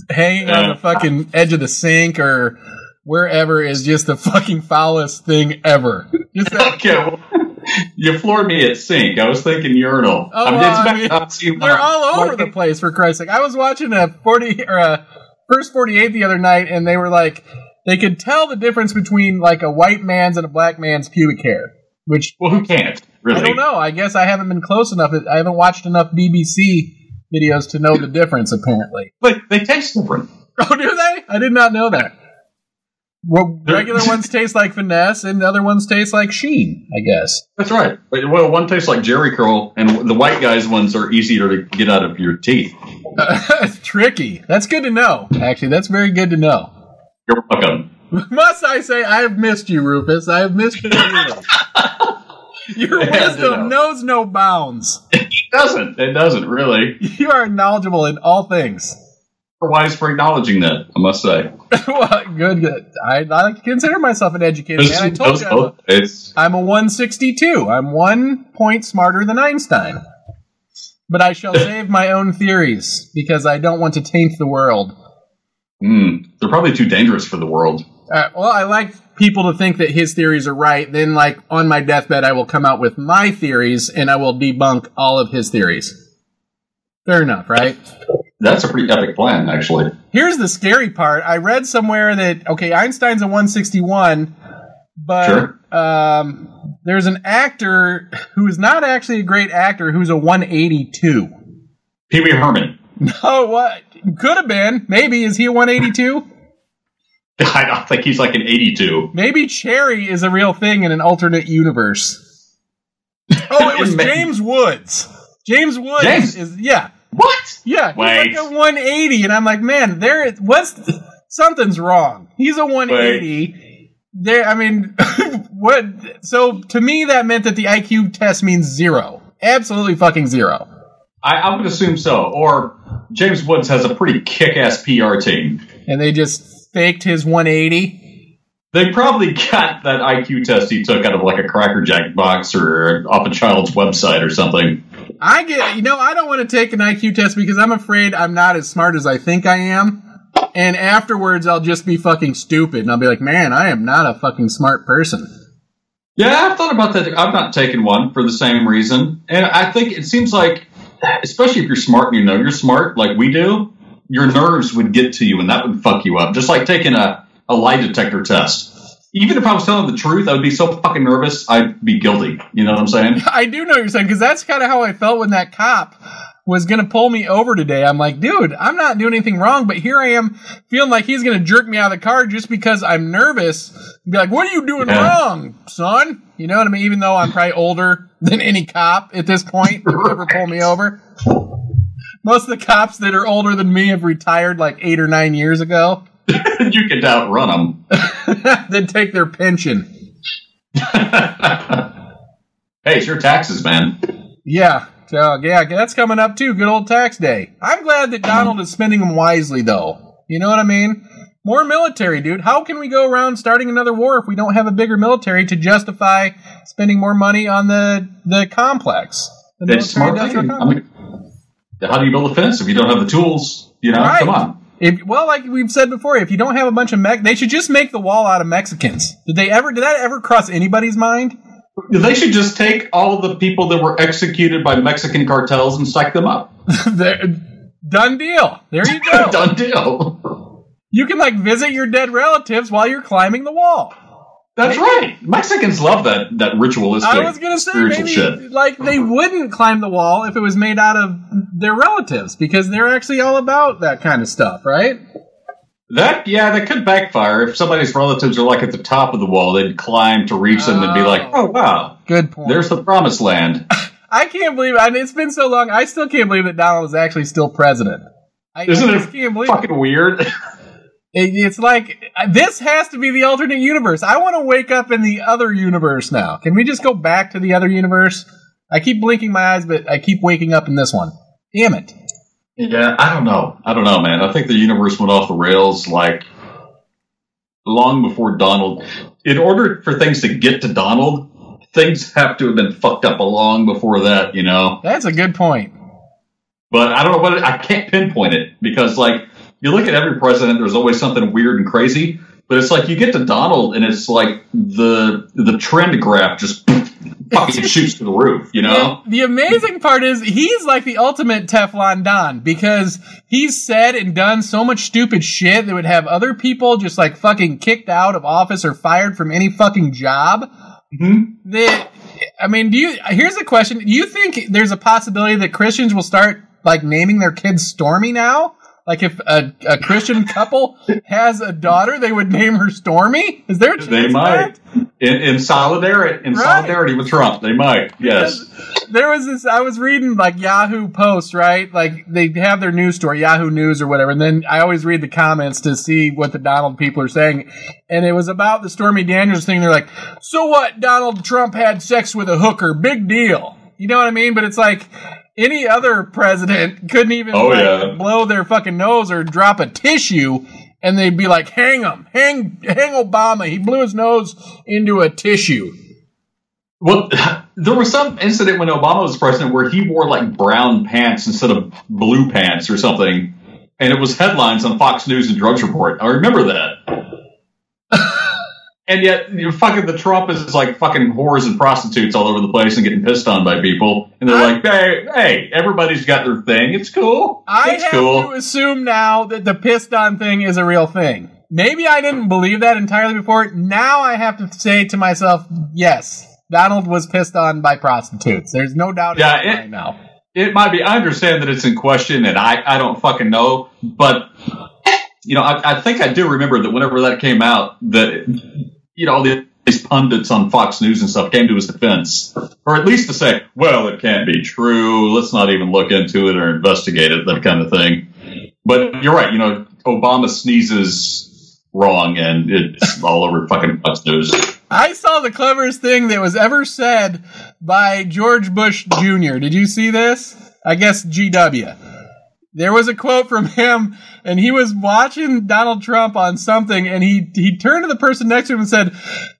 hanging on the fucking edge of the sink or wherever is just the fucking foulest thing ever. Just that, Okay, well, [LAUGHS] you floored me at sink. I was thinking urinal. Oh, well, I mean, see one they're all over the place for Christ's sake. I was watching a forty or a first forty eight the other night, and they were like, they could tell the difference between like a white man's and a black man's pubic hair, which Well, who can't? Really? I don't know. I guess I haven't been close enough. I haven't watched enough BBC videos to know the difference. Apparently. But they taste different. [LAUGHS] Oh, do they? I did not know that. Well, regular [LAUGHS] ones taste like finesse, and the other ones taste like sheen. I guess. That's right. Well, one tastes like Jheri curl, and the white guys ones are easier to get out of your teeth. it's [LAUGHS] tricky. That's good to know. Actually, that's very good to know. You're welcome. [LAUGHS] Must I say, I have missed you, Rufus. I have missed you. [LAUGHS] Your wisdom knows no bounds. It doesn't. It doesn't really. [LAUGHS] You are knowledgeable in all things. You're wise for acknowledging that. I must say. well, good, good. I, I consider myself an educated man. I told you I'm a, it's I'm a 162. I'm one point smarter than Einstein. but I shall save my own theories because I don't want to taint the world. Hmm. They're probably too dangerous for the world. Uh, well, I like people to think that his theories are right. Then, like on my deathbed, I will come out with my theories and I will debunk all of his theories. Fair enough, right? That's a pretty epic plan, actually. Here's the scary part. I read somewhere that okay, Einstein's a 161, but Sure. um, there's an actor who is not actually a great actor who's a 182. Pee Wee Herman. [LAUGHS] No, what could have been? Maybe is he a 182? [LAUGHS] I don't think he's like an 82. Maybe Cherry is a real thing in an alternate universe. [LAUGHS] Oh, it was. James Woods. James Woods James? is yeah, What? yeah. He's Wait. like a 180, and I'm like, man, there what's something's wrong. He's a 180. There, I mean, [LAUGHS] what? So to me, that meant that the IQ test means zero, absolutely fucking zero. I, I would assume so. Or James Woods has a pretty kick-ass PR team. And they just faked his 180. They probably got that IQ test he took out of like a Cracker Jack box or off a child's website or something. I get, you know, I don't want to take an IQ test because I'm afraid I'm not as smart as I think I am. And afterwards, I'll just be fucking stupid. And I'll be like, man, I am not a fucking smart person. Yeah, I've thought about that. I've not taken one for the same reason. And I think it seems like, especially if you're smart and you know you're smart, like we do, your nerves would get to you and that would fuck you up. Just like taking a, a lie detector test. Even if I was telling the truth, I would be so fucking nervous, I'd be guilty. You know what I'm saying? [LAUGHS] I do know what you're saying because that's kind of how I felt when that cop was going to pull me over today. I'm like, dude, I'm not doing anything wrong, but here I am feeling like he's going to jerk me out of the car just because I'm nervous. Be like, what are you doing Yeah. wrong, son? You know what I mean? Even though I'm probably older than any cop at this point would ever pull me over. Most of the cops that are older than me have retired like eight or nine years ago. [LAUGHS] you could outrun them. then take their pension. [LAUGHS] Hey, it's your taxes, man. Yeah. So yeah, that's coming up too. Good old tax day. I'm glad that Donald is spending them wisely, though. You know what I mean? More military, dude. How can we go around starting another war if we don't have a bigger military to justify spending more money on the the complex? The It's smart thinking. I complex. mean, how do you build a fence if you don't have the tools? You know, Right. come on. If, well, like we've said before, if you don't have a bunch of Mex, they should just make the wall out of Mexicans. Did they ever? Did that ever cross anybody's mind? They should just take all the people that were executed by Mexican cartels and psych them up. [LAUGHS] Done deal. There you go. [LAUGHS] Done deal. You can like visit your dead relatives while you're climbing the wall. That's right. Mexicans love that that ritualistic I was gonna say spiritual maybe shit. like they wouldn't climb the wall if it was made out of their relatives because they're actually all about that kind of stuff, right? That yeah, that could backfire if somebody's relatives are like at the top of the wall. They'd climb to reach them and be like, "Oh, oh wow, Good point. there's the promised land." [LAUGHS] I can't believe I mean, it's been so long. I still can't believe that Donald is actually still president. I, Isn't I it can't believe fucking weird? it. [LAUGHS] It- It's like this has to be the alternate universe. I want to wake up in the other universe now. Can we just go back to the other universe? I keep blinking my eyes, but I keep waking up in this one. Damn it. Yeah, I don't know. I don't know, man. I think the universe went off the rails like long before Donald. In order for things to get to Donald, things have to have been fucked up a long before that, you know. That's a good point. But I don't know what it, I can't pinpoint it because, like, you look at every president, there's always something weird and crazy. But it's like you get to Donald, and it's like the the trend graph just [LAUGHS] fucking shoots to the roof, you know. The, the amazing part is he's like the ultimate Teflon Don because he's said and done so much stupid shit that would have other people just like fucking kicked out of office or fired from any fucking job. Mm-hmm. That I mean, do you? Here's a question: Do you think there's a possibility that Christians will start like naming their kids Stormy now? Like if a, a Christian couple has a daughter, they would name her Stormy. Is there a chance They might, in, in solidarity, in Right. solidarity with Trump, they might. Yes. there was this i was reading like yahoo posts right like they have their news story yahoo news or whatever and then i always read the comments to see what the donald people are saying and it was about the stormy daniels thing they're like so what donald trump had sex with a hooker big deal you know what i mean but it's like any other president couldn't even Oh, like, yeah. blow their fucking nose or drop a tissue and they'd be like hang him hang hang obama he blew his nose into a tissue Well, [LAUGHS] there was some incident when Obama was president where he wore like brown pants instead of blue pants or something, and it was headlines on Fox News and Drudge Report. I remember that. And yet, you know, fucking the Trump is like fucking whores and prostitutes all over the place and getting pissed on by people, and they're I- like, "Hey, hey, everybody's got their thing. It's cool. I it's have cool." to assume now that the pissed on thing is a real thing. Maybe I didn't believe that entirely before. Now I have to say to myself, yes, Donald was pissed on by prostitutes. There's no doubt Yeah, my it- mind now. it might be. I understand that it's in question, and I, I don't fucking know. But you know, I, I think I do remember that whenever that came out, that you know all these pundits on Fox News and stuff came to his defense, or at least to say, "Well, it can't be true. Let's not even look into it or investigate it." That kind of thing. But you're right. You know, Obama sneezes wrong, and it's all over fucking Fox News. I saw the cleverest thing that was ever said by George Bush Jr. Did you see this? I guess GW. There was a quote from him, and he was watching Donald Trump on something, and he he turned to the person next to him and said,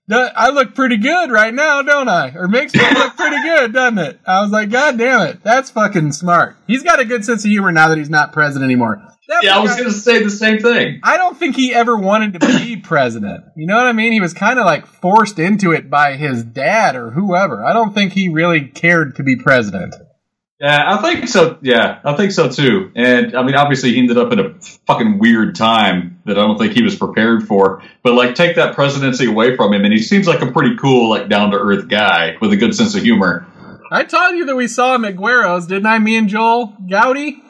"I look pretty good right now, don't I? Or makes me look pretty good, doesn't it?" I was like, "God damn it, that's fucking smart." He's got a good sense of humor now that he's not president anymore. That Yeah, I was going to say the same thing. I don't think he ever wanted to be president. You know what I mean? He was kind of like forced into it by his dad or whoever. I don't think he really cared to be president. Yeah, I think so. Yeah, I think so too. And I mean, obviously, he ended up in a fucking weird time that I don't think he was prepared for. But like, take that presidency away from him, and he seems like a pretty cool, like down to earth guy with a good sense of humor. I told you that we saw him at Guero's, didn't I? Me and Joel Gowdy.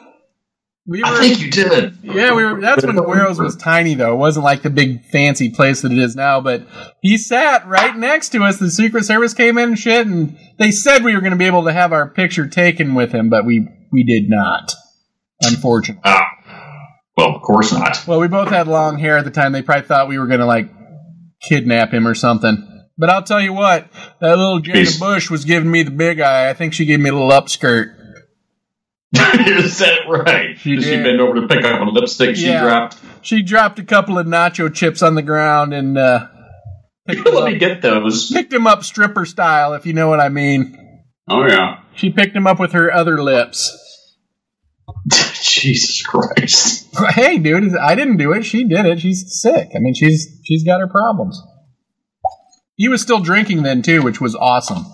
We were, you did. yeah, we were. That's when Guero's was tiny, though. It wasn't like the big fancy place that it is now. But he sat right next to us. The Secret Service came in and shit, and they said we were going to be able to have our picture taken with him, but we we did not. Unfortunately. Ah, well, of course not. Well, we both had long hair at the time. They probably thought we were going to like kidnap him or something. But I'll tell you what, that little Jada Bush was giving me the big eye. I think she gave me a little upskirt. You said it right. She Did she bend over to pick up a lipstick she Yeah. dropped? She dropped a couple of nacho chips on the ground and uh, Let me up, get those. picked them up stripper style, if you know what I mean. Oh yeah. She picked them up with her other lips. [LAUGHS] Jesus Christ. [LAUGHS] Hey, dude, I didn't do it. She did it. She's sick. I mean, she's she's got her problems. He was still drinking then too, which was awesome.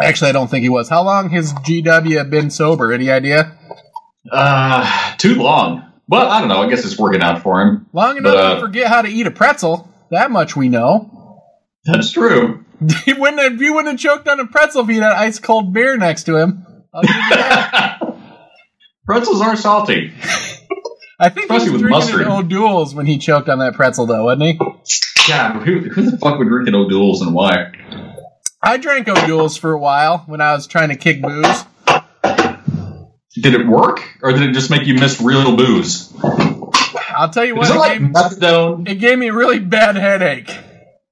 Actually, I don't think he was. How long has GW been sober? Any idea? Uh, too long. Well, I don't know. I guess it's working out for him. Long enough But, uh, to forget how to eat a pretzel. That much we know. That's true. [LAUGHS] he wouldn't have, he wouldn't have choked on a pretzel if he had an ice cold beer next to him. I'll give you that. [LAUGHS] Pretzels are salty. [LAUGHS] I think he was with drinking mustard. O'Doul's when he choked on that pretzel, though, wasn't he? Yeah, who, who the fuck would drink an O'Doul's and why? I drank O'Doul's for a while when I was trying to kick booze. Did it work, or did it just make you miss real booze? I'll tell you what, it like gave, methadone? it gave me a really bad headache.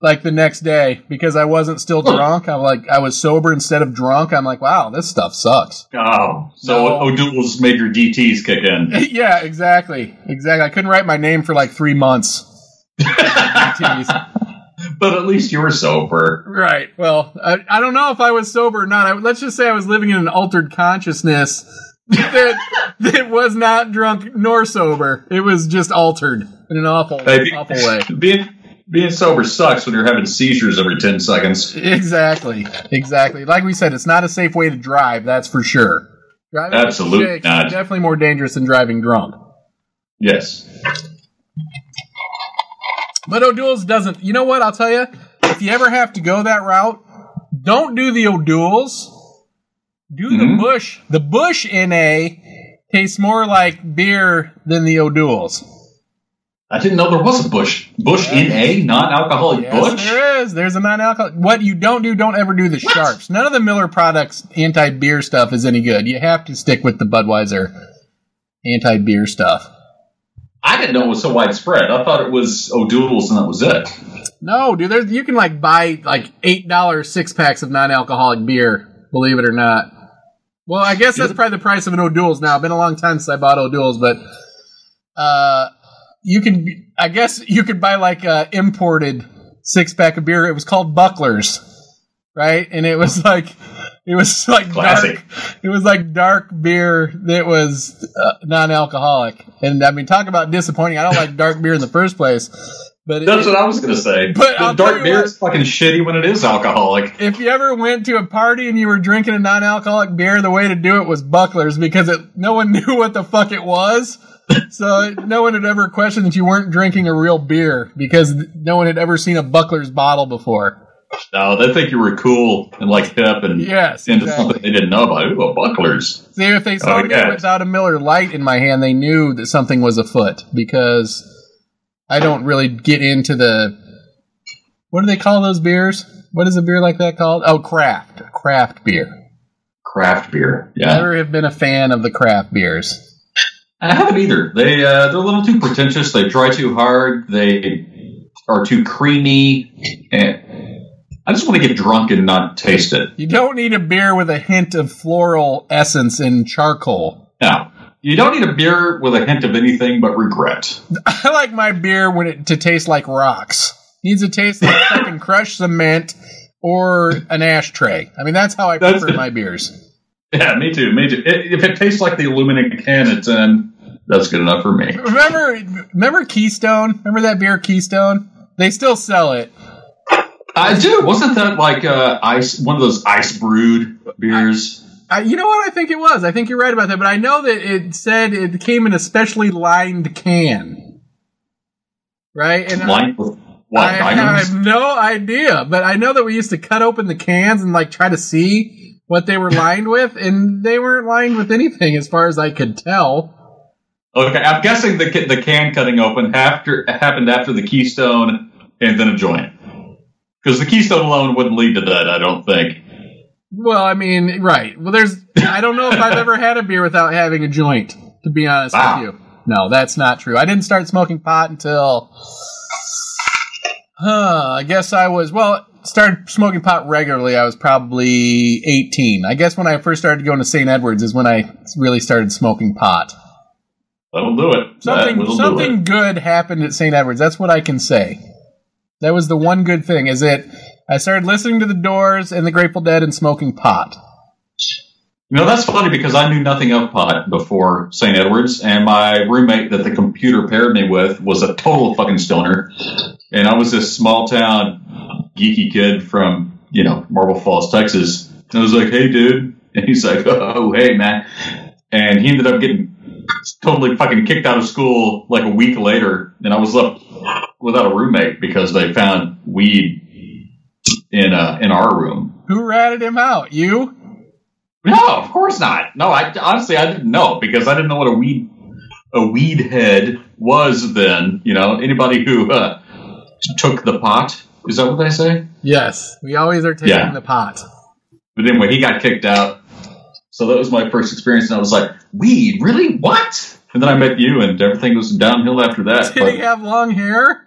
Like the next day because I wasn't still drunk. I'm like I was sober instead of drunk. I'm like, wow, this stuff sucks. Oh, so No. O'Doul's made your DTs kick in. [LAUGHS] yeah, exactly, exactly. I couldn't write my name for like three months. [LAUGHS] Jeez. But at least you were sober. Right. Well, I, I don't know if I was sober or not. I, let's just say I was living in an altered consciousness that that was not drunk nor sober. It was just altered in an awful, Hey, awful way. [LAUGHS] Being being sober sucks when you're having seizures every ten seconds. Exactly. Exactly. Like we said, it's not a safe way to drive. That's for sure. Driving Absolutely not. Definitely more dangerous than driving drunk. Yes. But O'Doul's doesn't. You know what? I'll tell you. If you ever have to go that route, don't do the O'Doul's. Do the Mhm. Busch. The Busch NA tastes more like beer than the O'Doul's. I didn't know there was a Busch. Busch in a non-alcoholic Yes, Busch. there is. There's a non-alcoholic. What you don't do, don't ever do the Sharp's. None of the Miller products anti-beer stuff is any good. You have to stick with the Budweiser anti-beer stuff. I didn't know it was so widespread. I thought it was O'Doul's and that was it. No, dude, there's, you can like buy like eight dollars six packs of non-alcoholic beer. Believe it or not. Well, I guess that's probably the price of an O'Doul's now. Been a long time since I bought O'Doul's, but uh, you can. I guess you could buy like uh, imported six pack of beer. It was called Bucklers, right? And it was like it was [LAUGHS] like Classic. dark. It was like dark beer that was uh, non-alcoholic. And I mean, talk about disappointing. I don't like dark beer in the first place, but it, That's what I was gonna say. [LAUGHS] But the I'll dark beer what- is fucking shitty when it is alcoholic. if you ever went to a party and you were drinking a non-alcoholic beer, the way to do it was Bucklers because it no one [LAUGHS] knew what the fuck it was. So no one had ever questioned that you weren't drinking a real beer because no one had ever seen a Bucklers bottle before. No, they think you were cool and like hip and Yes, into exactly. something they didn't know about. Ooh, bucklers. See, if they saw Oh, me yeah. without a Miller Lite in my hand, they knew that something was afoot because I don't really get into the. What do they call those beers? What is a beer like that called? Oh, craft. Craft beer. Craft beer. Yeah. Never have been a fan of the craft beers. I haven't either. They uh, they're a little too pretentious. They try too hard. They are too creamy. And I just want to get drunk and not taste it. You don't need a beer with a hint of floral essence and charcoal. Now, you don't need a beer with a hint of anything but regret. [LAUGHS] I like my beer when it to taste like rocks. Needs to taste like [LAUGHS] fucking crushed cement or an ashtray. I mean, that's how I That's prefer it. my beers. Yeah, me too. Me too. I- If it tastes like the aluminum can it's in, that's good enough for me. Remember, remember Keystone? Remember that beer Keystone? They still sell it. I do. Wasn't that like uh, ice? One of those ice brewed beers. I, you know what? I think it was. I think you're right about that. But I know that it said it came in a specially lined can, right? And I- lined with what I diamonds? have no idea, but I know that we used to cut open the cans and like try to see what they were lined with, and they weren't lined with anything as far as I could tell. Okay, I'm guessing the the can cutting open after happened after the Keystone and then a joint. Because the Keystone alone wouldn't lead to that, I don't think. Well, I mean, right. Well, there's. I don't know if I've ever had a beer without having a joint. To be honest Wow. with you, no, that's not true. I didn't start smoking pot until. Huh, I guess I was well. Started smoking pot regularly. I was probably eighteen. I guess when I first started going to St. Edward's is when I really started smoking pot. That'll do it. Something will do it. good happened at St. Edward's. That's what I can say. That was the one good thing. Is it? I started listening to the Doors and the Grateful Dead and smoking pot. You know, that's funny because I knew nothing of pot before St. Edward's, and my roommate that the computer paired me with was a total fucking stoner. And I was this small town geeky kid from, you know, Marble Falls, Texas. And I was like, hey, dude. And he's like, oh, hey, man. And he ended up getting totally fucking kicked out of school like a week later. And I was left without a roommate because they found weed in, uh, in our room. Who ratted him out? You? No, of course not. No, I honestly I didn't know because I didn't know what a weed a weed head was then. You know, anybody who uh, took the pot is that what they say? Yes. We always are taking Yeah. the pot. But anyway, he got kicked out. So that was my first experience, and I was like, "Weed, really? What?" And then I met you, and everything was downhill after that. Did he have long hair?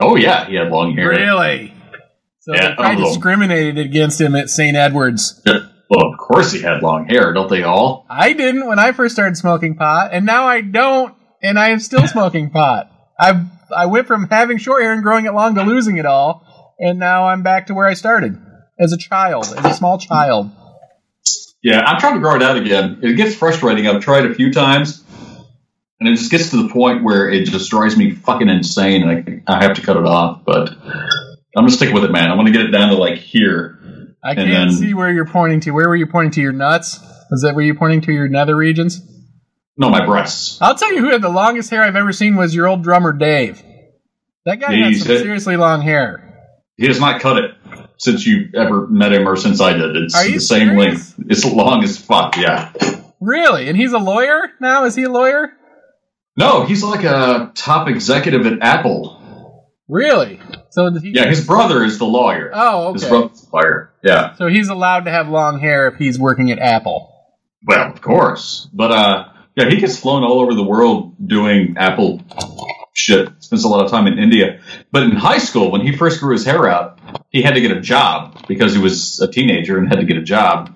oh yeah, he had long hair. Really? So Yeah, they probably oh. discriminated against him at St. Edward's. Well, of course he had long hair, don't they all? I didn't when I first started smoking pot, and now I don't, and I am still smoking pot. I I went from having short hair and growing it long to losing it all, and now I'm back to where I started as a child, as a small child. Yeah, I'm trying to grow it out again. It gets frustrating. I've tried a few times, and it just gets to the point where it just drives me fucking insane, and I, I have to cut it off. But I'm gonna stick with it, man. I want to get it down to like here. I can't then- see where you're pointing to. Where were you pointing to? Your nuts? Was that where you pointing to your nether regions? No, my breasts. I'll tell you who had the longest hair I've ever seen was your old drummer Dave. That guy had some seriously long hair. He has not cut it since you ever met him or since I did. It's Are the same serious? length. It's long as fuck. Yeah. Really? And he's a lawyer now? Is he a lawyer? No, he's like a top executive at Apple. Really? So he, Yeah, his brother is the lawyer. Oh, okay. His brother's the lawyer. Yeah. So he's allowed to have long hair if he's working at Apple. Well, of course. But uh yeah, he gets flown all over the world doing Apple shit. Spends a lot of time in India. But in high school, when he first grew his hair out, he had to get a job because he was a teenager and had to get a job.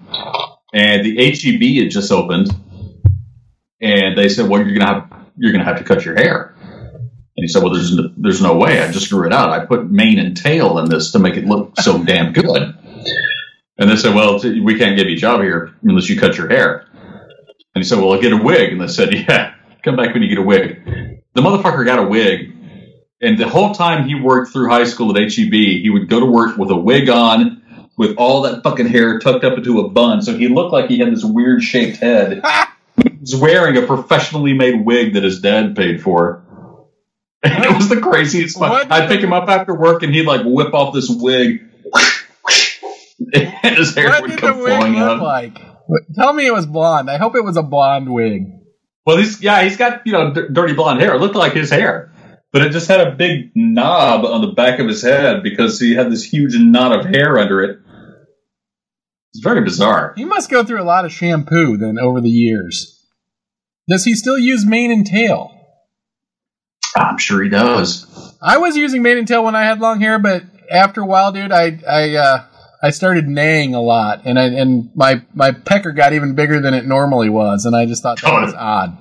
And the HEB had just opened, and they said, "Well, you're gonna have you're gonna have to cut your hair." And he said, "Well, there's no, there's no way. I just grew it out. I put mane and tail in this to make it look so damn good." And they said, "Well, we can't give you a job here unless you cut your hair." And he said, "Well, I'll get a wig." And they said, [LAUGHS] "Yeah, come back when you get a wig." The motherfucker got a wig, and the whole time he worked through high school at HEB, he would go to work with a wig on, with all that fucking hair tucked up into a bun, so he looked like he had this weird shaped head. [LAUGHS] he was wearing a professionally made wig that his dad paid for. And it was the craziest. Fun. I'd pick him up after work, and he'd like whip off this wig. [LAUGHS] and his hair What would come flowing look out. like? Tell me it was blonde. I hope it was a blonde wig. Well, he's yeah, he's got you know d- dirty blonde hair. It looked like his hair, but it just had a big knob on the back of his head because he had this huge knot of hair under it. It's very bizarre. He must go through a lot of shampoo then over the years. Does he still use mane and tail? I'm sure he does. I was using mane and tail when I had long hair, but after a while, dude, I I uh, I started neighing a lot, and I, and my my pecker got even bigger than it normally was, and I just thought that was odd.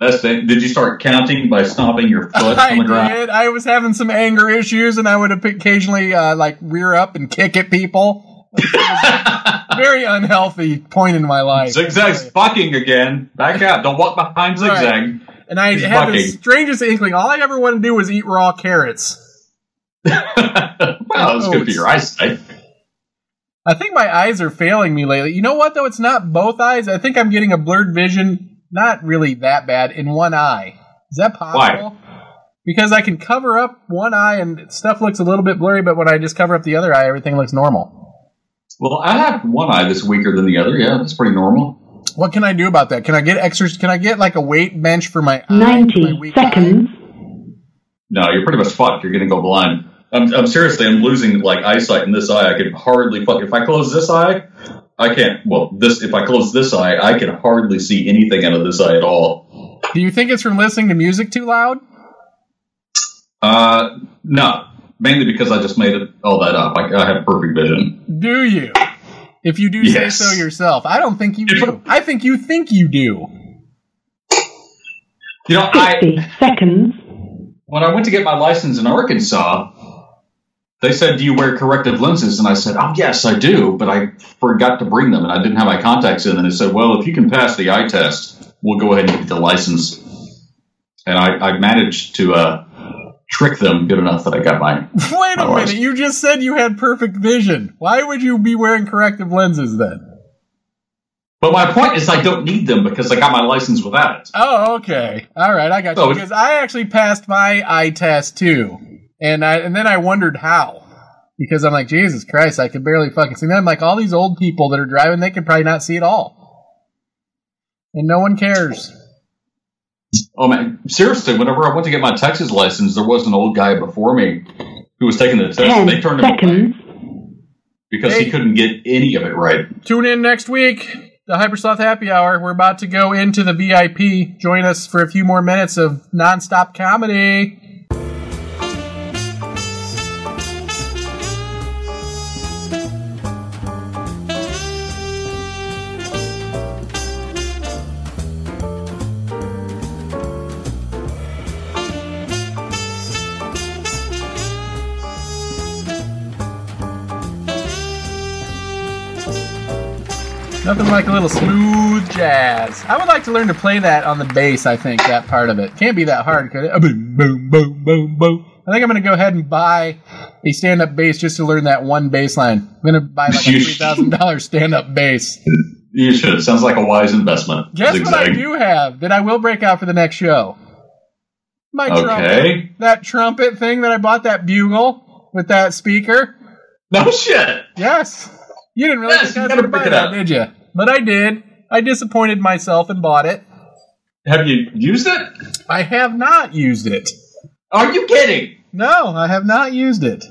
That's the, did you start counting by stomping your foot I on the [LAUGHS] ground? I did. I was having some anger issues, and I would occasionally uh, like rear up and kick at people. It was a very unhealthy point in my life. Zigzag's fucking again. Back out. Don't walk behind Right. zigzag. And I He's had the strangest inkling. All I ever wanted to do was eat raw carrots. [LAUGHS] well, it's good for your eyesight. I think my eyes are failing me lately. You know what, though? It's not both eyes. I think I'm getting a blurred vision, not really that bad, in one eye. Is that possible? Why? Because I can cover up one eye and stuff looks a little bit blurry, but when I just cover up the other eye, everything looks normal. Well, I have one eye that's weaker than the other. Yeah, that's pretty normal. What can I do about that? Can I get extra? Can I get like a weight bench for my eye, my 90 weak seconds. No, you're pretty much fucked. You're going to go blind. I'm, I'm seriously, I'm losing like eyesight in this eye. I can hardly fuck. If I close this eye, I can't. Well, this if I close this eye, I can hardly see anything out of this eye at all. Do you think it's from listening to music too loud? Uh, no, mainly because I just made it all that up. I, I have perfect vision. Do you? If you do Yes. say so yourself, I don't think you If- do. I think you think you do. You know, I 60 seconds. when I went to get my license in Arkansas, they said, "Do you wear corrective lenses?" And I said, "Oh, yes, I do," but I forgot to bring them, and I didn't have my contacts in. And they said, "Well, if you can pass the eye test, we'll go ahead and get the license." And I, I managed to uh, trick them good enough that I got my. [LAUGHS] Wait a Oh, I minute, you just said you had perfect vision. Why would you be wearing corrective lenses then? But my point is, I don't need them because I got my license without it. Oh, okay. All right, I got So you. Because I actually passed my eye test too, and I and then I wondered how. Because I'm like, Jesus Christ, I could barely fucking see. Then I'm like, all these old people that are driving, they could probably not see at all, and no one cares. Oh man, seriously, whenever I went to get my Texas license, there was an old guy before me who was taking the test, 10 and they turned him away because Hey. he couldn't get any of it right. Tune in next week, the Hypersloth Happy Hour. We're about to go into the VIP. Join us for a few more minutes of nonstop comedy. Nothing like a little smooth jazz. I would like to learn to play that on the bass, I think, that part of it. Can't be that hard, could it? Boom, boom, boom, boom, boom. I think I'm going to go ahead and buy a stand up bass just to learn that one bass line. I'm going to buy like a $3,000 stand up bass. You should. Sounds like a wise investment. Guess what I do have that I will break out for the next show? My trumpet. Okay. That trumpet thing that I bought, that bugle with that speaker. No shit. Yes. You didn't really Yes, think I was going to buy that, did you? But I did. I disappointed myself and bought it. Have you used it? I have not used it. Are you kidding? No, I have not used it.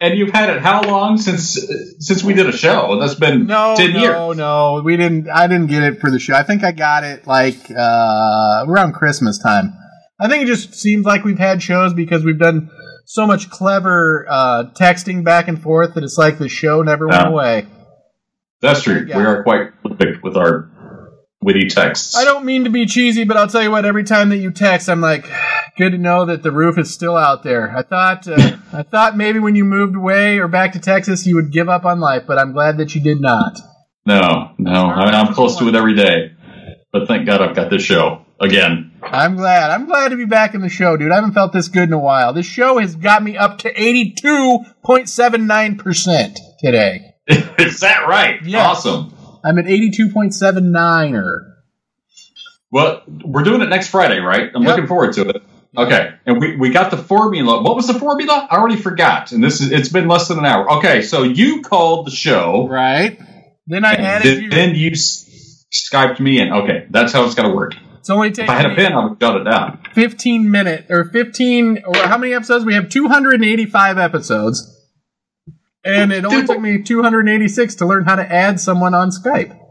And you've had it how long since since we did a show? That's been No, ten no, years. no. We didn't. I didn't get it for the show. I think I got it like uh, around Christmas time. I think it just seems like we've had shows because we've done so much clever uh, texting back and forth that it's like the show never went Yeah. away. That's true. We are quite prolific with our witty texts. I don't mean to be cheesy, but I'll tell you what. Every time that you text, I'm like, [SIGHS] good to know that the roof is still out there. I thought, uh, [LAUGHS] I thought maybe when you moved away or back to Texas, you would give up on life, but I'm glad that you did not. No, no. I mean, I'm close to it every day. But thank God I've got this show again. I'm glad. I'm glad to be back in the show, dude. I haven't felt this good in a while. This show has got me up to 82.79% today. [LAUGHS] Is that right? Awesome. I'm an 82.79er. Well, we're doing it next Friday, right? I'm Yep. looking forward to it. Okay, and we, we got the formula. What was the formula? I already forgot. And this is it's been less than an hour. Okay, so you called the show, Right? Then I added then, you. then you skyped me in. Okay, that's how it's got to work. It's only If taking I had a pen, I would jot it down. 15 minute or 15 or how many episodes? We have 285 episodes. And it only Dude. took me 286 to learn how to add someone on Skype. [LAUGHS]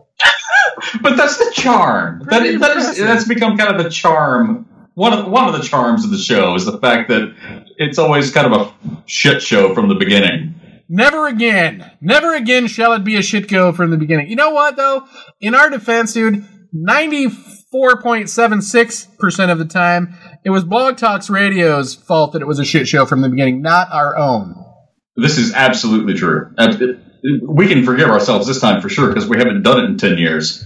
But that's the charm. That, that is, that's become kind of the charm. One of one of the charms of the show is the fact that it's always kind of a shit show from the beginning. Never again. Never again shall it be a shit go from the beginning. You know what though? In our defense, dude, 94.76% of the time, it was Blog Talks Radio's fault that it was a shit show from the beginning, not our own. This is absolutely true. We can forgive ourselves this time for sure because we haven't done it in 10 years.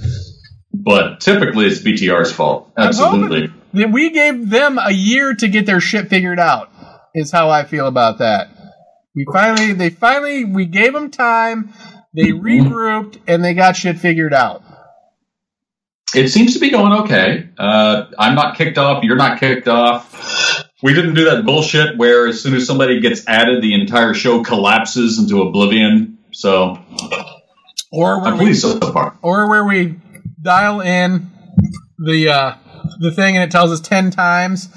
But typically it's BTR's fault. Absolutely. we gave them a year to get their shit figured out. Is how I feel about that. We finally, they finally, we gave them time. They regrouped and they got shit figured out. It seems to be going okay. Uh, I'm not kicked off. You're not kicked off. We didn't do that bullshit where as soon as somebody gets added, the entire show collapses into oblivion. So Or where I'm we, so far. or where we dial in the uh, the thing and it tells us ten times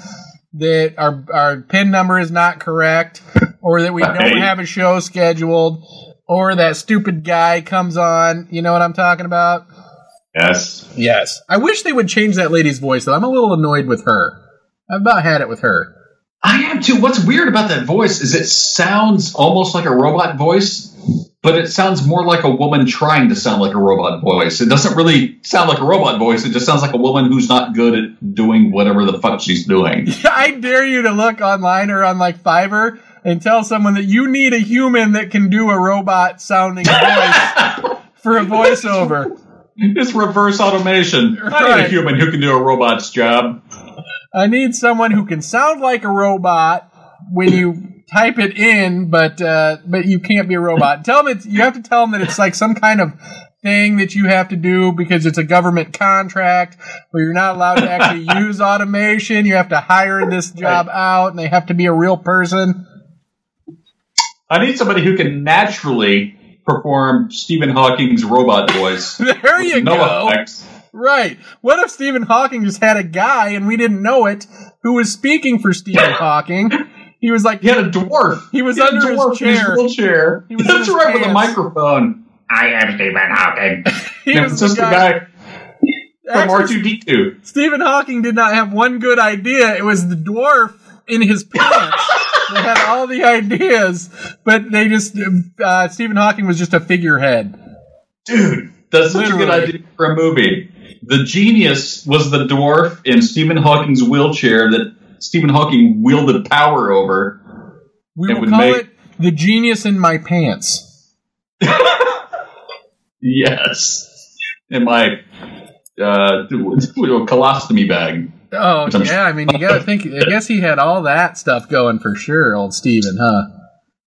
that our our pin number is not correct, or that we don't have a show scheduled, or that stupid guy comes on. You know what I'm talking about? Yes. Yes. I wish they would change that lady's voice, though. I'm a little annoyed with her. I've about had it with her. I am too. What's weird about that voice is it sounds almost like a robot voice, but it sounds more like a woman trying to sound like a robot voice. It doesn't really sound like a robot voice. It just sounds like a woman who's not good at doing whatever the fuck she's doing. [LAUGHS] I dare you to look online or on like Fiverr and tell someone that you need a human that can do a robot sounding [LAUGHS] voice for a voiceover. It's reverse automation. I need a human who can do a robot's job. I need someone who can sound like a robot when you type it in, but uh, but you can't be a robot. Tell them it's, you have to tell them that it's like some kind of thing that you have to do because it's a government contract where you're not allowed to actually [LAUGHS] use automation. You have to hire this job out, and they have to be a real person. I need somebody who can naturally perform Stephen Hawking's robot voice. [LAUGHS] There you no go. effects. Right. What if Stephen Hawking just had a guy and we didn't know it who was speaking for Stephen Hawking? He was like, He had a dwarf. He was had a under his dwarf in chair. wheelchair. He was That's his right with a microphone. I am Stephen Hawking. [LAUGHS] he Yeah, was just the guy from R two D two. Stephen Hawking did not have one good idea. It was the dwarf in his pants. they had all the ideas, but they just uh, Stephen Hawking was just a figurehead. Dude, that's such a good idea for a movie. The genius was the dwarf in Stephen Hawking's wheelchair that Stephen Hawking wielded power over. We would call make- it the genius in my pants. [LAUGHS] Yes. In my uh, colostomy bag. Oh yeah, I mean you got to think. I [LAUGHS] guess he had all that stuff going for sure, old Stephen, huh?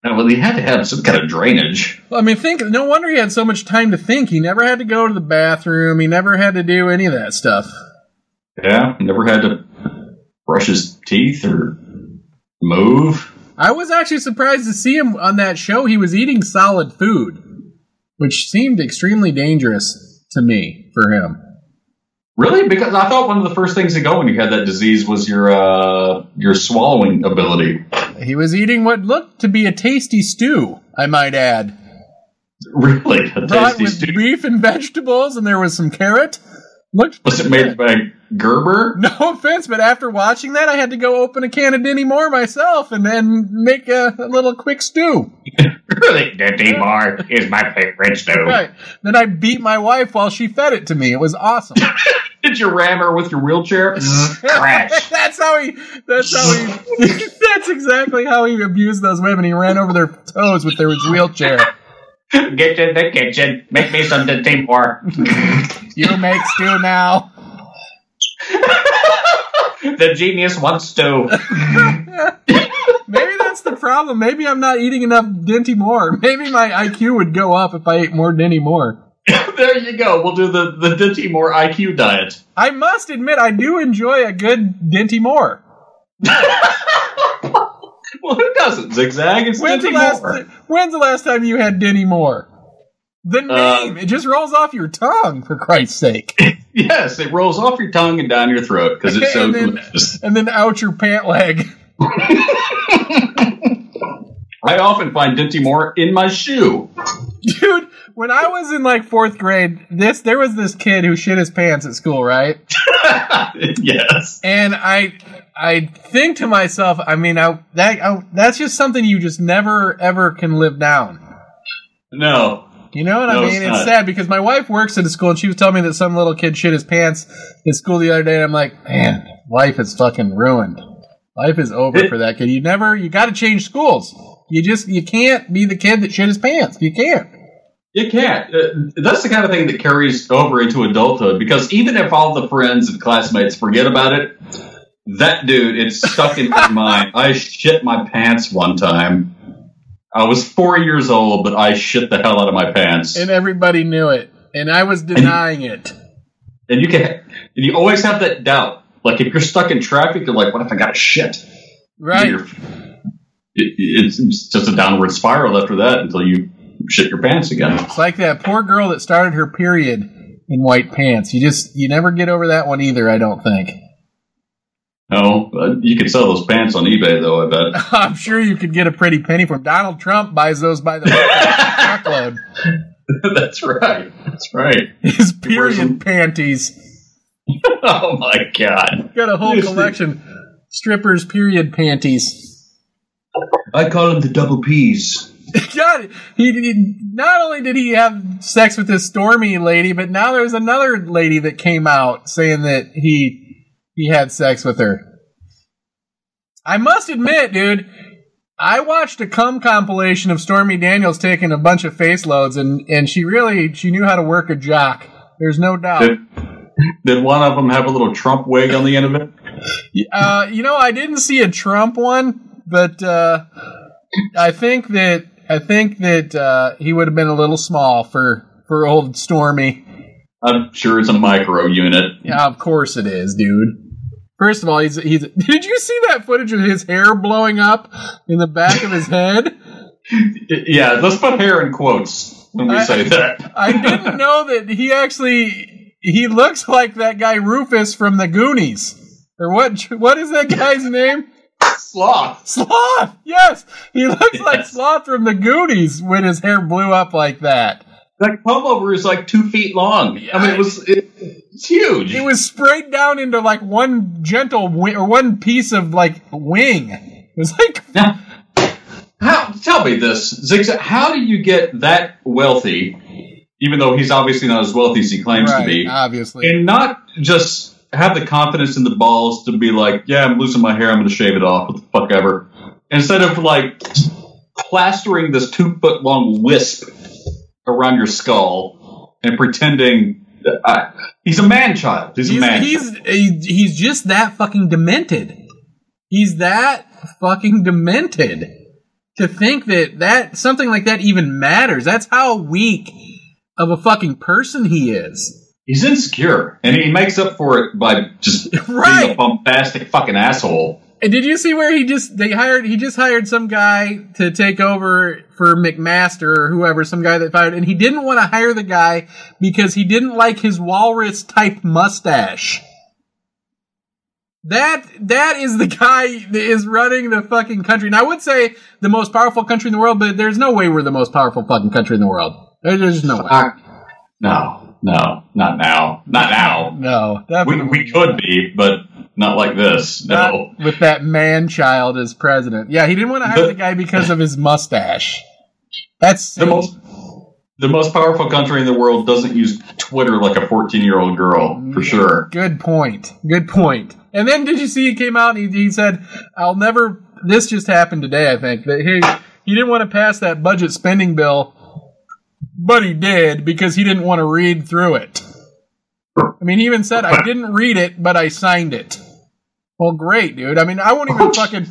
Well, he had to have some kind of drainage. Well, I mean, think. No wonder he had so much time to think. He never had to go to the bathroom. He never had to do any of that stuff. Yeah, never had to brush his teeth or move. I was actually surprised to see him on that show. He was eating solid food, which seemed extremely dangerous to me for him. Really? Because I thought one of the first things to go when you had that disease was your uh, your swallowing ability. He was eating what looked to be a tasty stew, I might add. Really, a Brought tasty with stew. beef and vegetables, and there was some carrot. Looked Was it made by Gerber? [LAUGHS] No offense, but after watching that, I had to go open a can of Dinty Moore myself and then make a, a little quick stew. [LAUGHS] Dinty Moore is my favorite stew. Right. Then I beat my wife while she fed it to me. It was awesome. [LAUGHS] Did you ram her with your wheelchair? Uh-huh. Crash. [LAUGHS] that's how he. That's how he. [LAUGHS] that's exactly how he abused those women. He ran over their toes with their wheelchair. [LAUGHS] Get in the kitchen. Make me some Dinty Moore. You make stew now. the genius wants stew. Maybe that's the problem. Maybe I'm not eating enough Dinty Moore. Maybe my IQ would go up if I ate more Dinty Moore. [COUGHS] there you go. We'll do the, the Dinty Moore IQ diet. I must admit, I do enjoy a good Dinty Moore. [LAUGHS] Well, who doesn't? Zigzag? It's When's the, Dinty last, Moore. when's the last time you had Dinty Moore? The um, name, it just rolls off your tongue, for Christ's sake. [LAUGHS] Yes, it rolls off your tongue and down your throat because it's [LAUGHS] so And then- delicious. and then out your pant leg. I often find Dinty Moore in my shoe. Dude, when I was in like fourth grade, this there was this kid who shit his pants at school, right? [LAUGHS] yes. And I I think to myself, I mean, I, that I, that's just something you just never ever can live down. No. You know what No, I mean? It's not. sad because my wife works at a school and she was telling me that some little kid shit his pants at school the other day. And I'm like, man, life is fucking ruined. Life is over It- for that kid. You never, you got to change schools. You just, you can't be the kid that shit his pants. You can't. You can't. Uh, that's the kind of thing that carries over into adulthood because even if all the friends and classmates forget about it, that dude, it's stuck in my [LAUGHS] mind. I shit my pants one time. I was four years old, but I shit the hell out of my pants. And everybody knew it. And I was denying it. And you can, and you always have that doubt. Like if you're stuck in traffic, you're like, "What if I got to shit?" Right. It- it's just a downward spiral after that until you shit your pants again. It's like that poor girl that started her period in white pants. You just, you never get over that one either, I don't think. No, you could sell those pants on eBay though. I bet. [LAUGHS] I'm sure you could get a pretty penny from Donald Trump buys those by the [LAUGHS] truckload. That's right. That's right. His wears them. period panties. [LAUGHS] Oh my god. Got a whole collection. Strippers period panties. I call them the double P's. [LAUGHS] God, he, he not only did he have sex with this Stormy lady, but now there's another lady that came out saying that he he had sex with her. I must admit, dude, I watched a cum compilation of Stormy Daniels taking a bunch of face loads, and and she really she knew how to work a jock. There's no doubt. Did, did one of them have a little Trump wig on the end of it? Uh, you know, I didn't see a Trump one, but uh, I think that I think that uh, he would have been a little small for for old Stormy. I'm sure it's a micro unit. Yeah, of course it is, dude. First of all, he's he's. [LAUGHS] Did you see that footage of his hair blowing up in the back of his head? [LAUGHS] Yeah, let's put hair in quotes when we I- say that. I didn't [LAUGHS] know that he actually he looks like that guy Rufus from the Goonies. Or what? What is that guy's name? Sloth. Sloth. Yes, he looks like Yes. Sloth from the Goonies when his hair blew up like that. That comb over is like two feet long. I mean, it was it, it's huge. It was sprayed down into like one gentle wi- or one piece of like wing. It was like [LAUGHS] Now, how? Tell me this, Zigzag. How do you get that wealthy, even though he's obviously not as wealthy as he claims to be, obviously. and not just have the confidence in the balls to be like, "Yeah, I'm losing my hair. I'm going to shave it off. What the fuck ever." Instead of like plastering this two foot long wisp around your skull and pretending. That, I, he's a man child. He's, a man. he's he's just that fucking demented. He's that fucking demented to think that that something like that even matters. That's how weak of a fucking person he is. He's insecure, and he makes up for it by just [LAUGHS] being a bombastic fucking asshole. And did you see where he just they hired he just hired some guy to take over for McMaster or whoever, some guy that fired, and he didn't want to hire the guy because he didn't like his walrus type mustache. That that is the guy that is running the fucking country. And I would say the most powerful country in the world, but there's no way we're the most powerful fucking country in the world. There's just no way. No, no, not now, not now. No, We, we could be, but not like this. No. Not with that man child as president. Yeah, he didn't want to hire the guy because of his mustache. That's The most the most powerful country in the world doesn't use Twitter like a 14 year old girl, for sure. Good point. Good point. And then did you see he came out and he, he said, "I'll never." This just happened today, I think. That he he didn't want to pass that budget spending bill, but he did because he didn't want to read through it. I mean, he even said, "I didn't read it, but I signed it." Well, great, dude. I mean, I won't even fucking.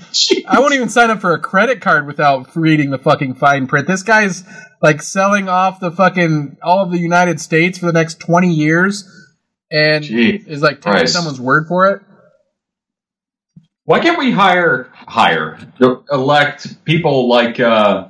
I won't even sign up for a credit card without reading the fucking fine print. This guy's like selling off the fucking all of the United States for the next twenty years, and Gee, is like taking Christ. someone's word for it. Why can't we hire hire elect people like uh,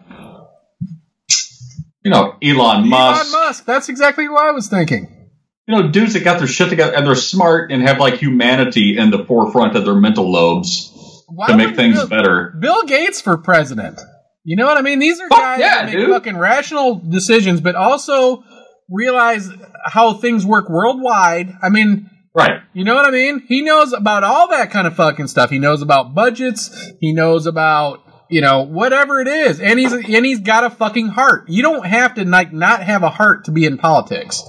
you know Elon Musk? Elon Musk. That's exactly what I was thinking. You know, dudes that got their shit together and they're smart and have like humanity in the forefront of their mental lobes Why to make things Bill, better. Bill Gates for president. You know what I mean? These are Fuck guys yeah, that make dude. fucking rational decisions, but also realize how things work worldwide. I mean, Right. You know what I mean? He knows about all that kind of fucking stuff. He knows about budgets. He knows about you know whatever it is, and he's and he's got a fucking heart. You don't have to like not have a heart to be in politics.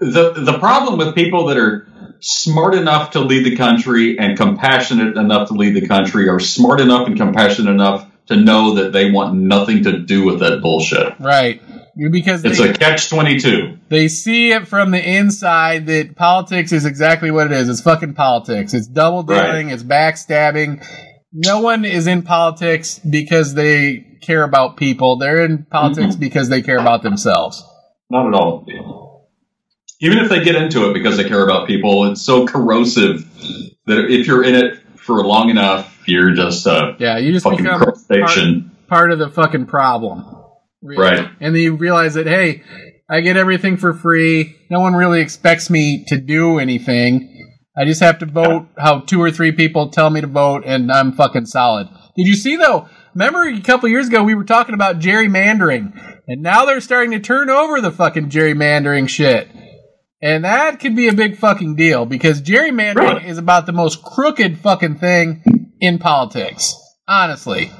the the problem with people that are smart enough to lead the country and compassionate enough to lead the country are smart enough and compassionate enough to know that they want nothing to do with that bullshit. Right. Because It's they, a catch twenty two. they see it from the inside that politics is exactly what it is. It's fucking politics. It's double dealing. It's backstabbing. No one is in politics because they care about people. They're in politics mm-hmm. because they care about themselves. Not at all. Even if they get into it because they care about people, it's so corrosive that if you're in it for long enough, you're just a Yeah, you just fucking become part, part of the fucking problem. Really. Right. And then you realize that, hey, I get everything for free. No one really expects me to do anything. I just have to vote how two or three people tell me to vote, and I'm fucking solid. Did you see, though? Remember a couple years ago we were talking about gerrymandering, and now they're starting to turn over the fucking gerrymandering shit. And that could be a big fucking deal because gerrymandering Really? is about the most crooked fucking thing in politics. Honestly.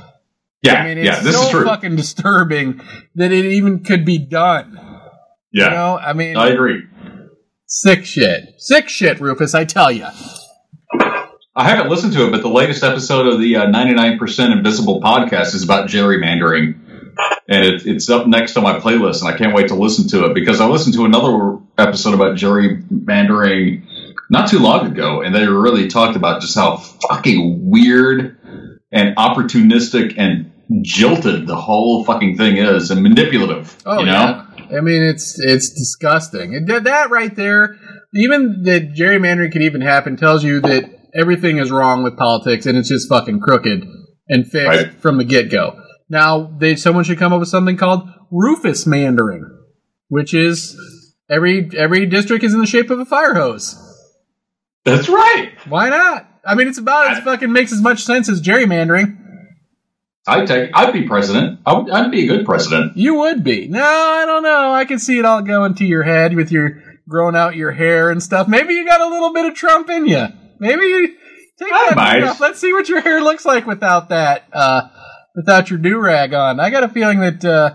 Yeah, I mean, it's yeah, this so is true. fucking disturbing that it even could be done. yeah, You know, I mean, I agree. Sick shit, sick shit, Rufus. I tell you. I haven't listened to it, but the latest episode of the uh, 99% Invisible podcast is about gerrymandering. And it, it's up next on my playlist, and I can't wait to listen to it because I listened to another episode about gerrymandering not too long ago, and they really talked about just how fucking weird and opportunistic and jilted the whole fucking thing is and manipulative. Oh you know? yeah. I mean, it's it's disgusting. And that- that right there, even that gerrymandering can even happen, tells you that everything is wrong with politics and it's just fucking crooked and fixed Right. from the get go. Now, they someone should come up with something called Rufus mandering, which is every every district is in the shape of a fire hose. That's right. Why not? I mean, it's about as fucking makes as much sense as gerrymandering. I'd take. I'd be president. I would, I'd be a good president. You would be. No, I don't know. I can see it all going to your head with your growing out your hair and stuff. Maybe you got a little bit of Trump in you. Maybe you take I that might. off. Let's see what your hair looks like without that. Uh, without your do rag on. I got a feeling that uh,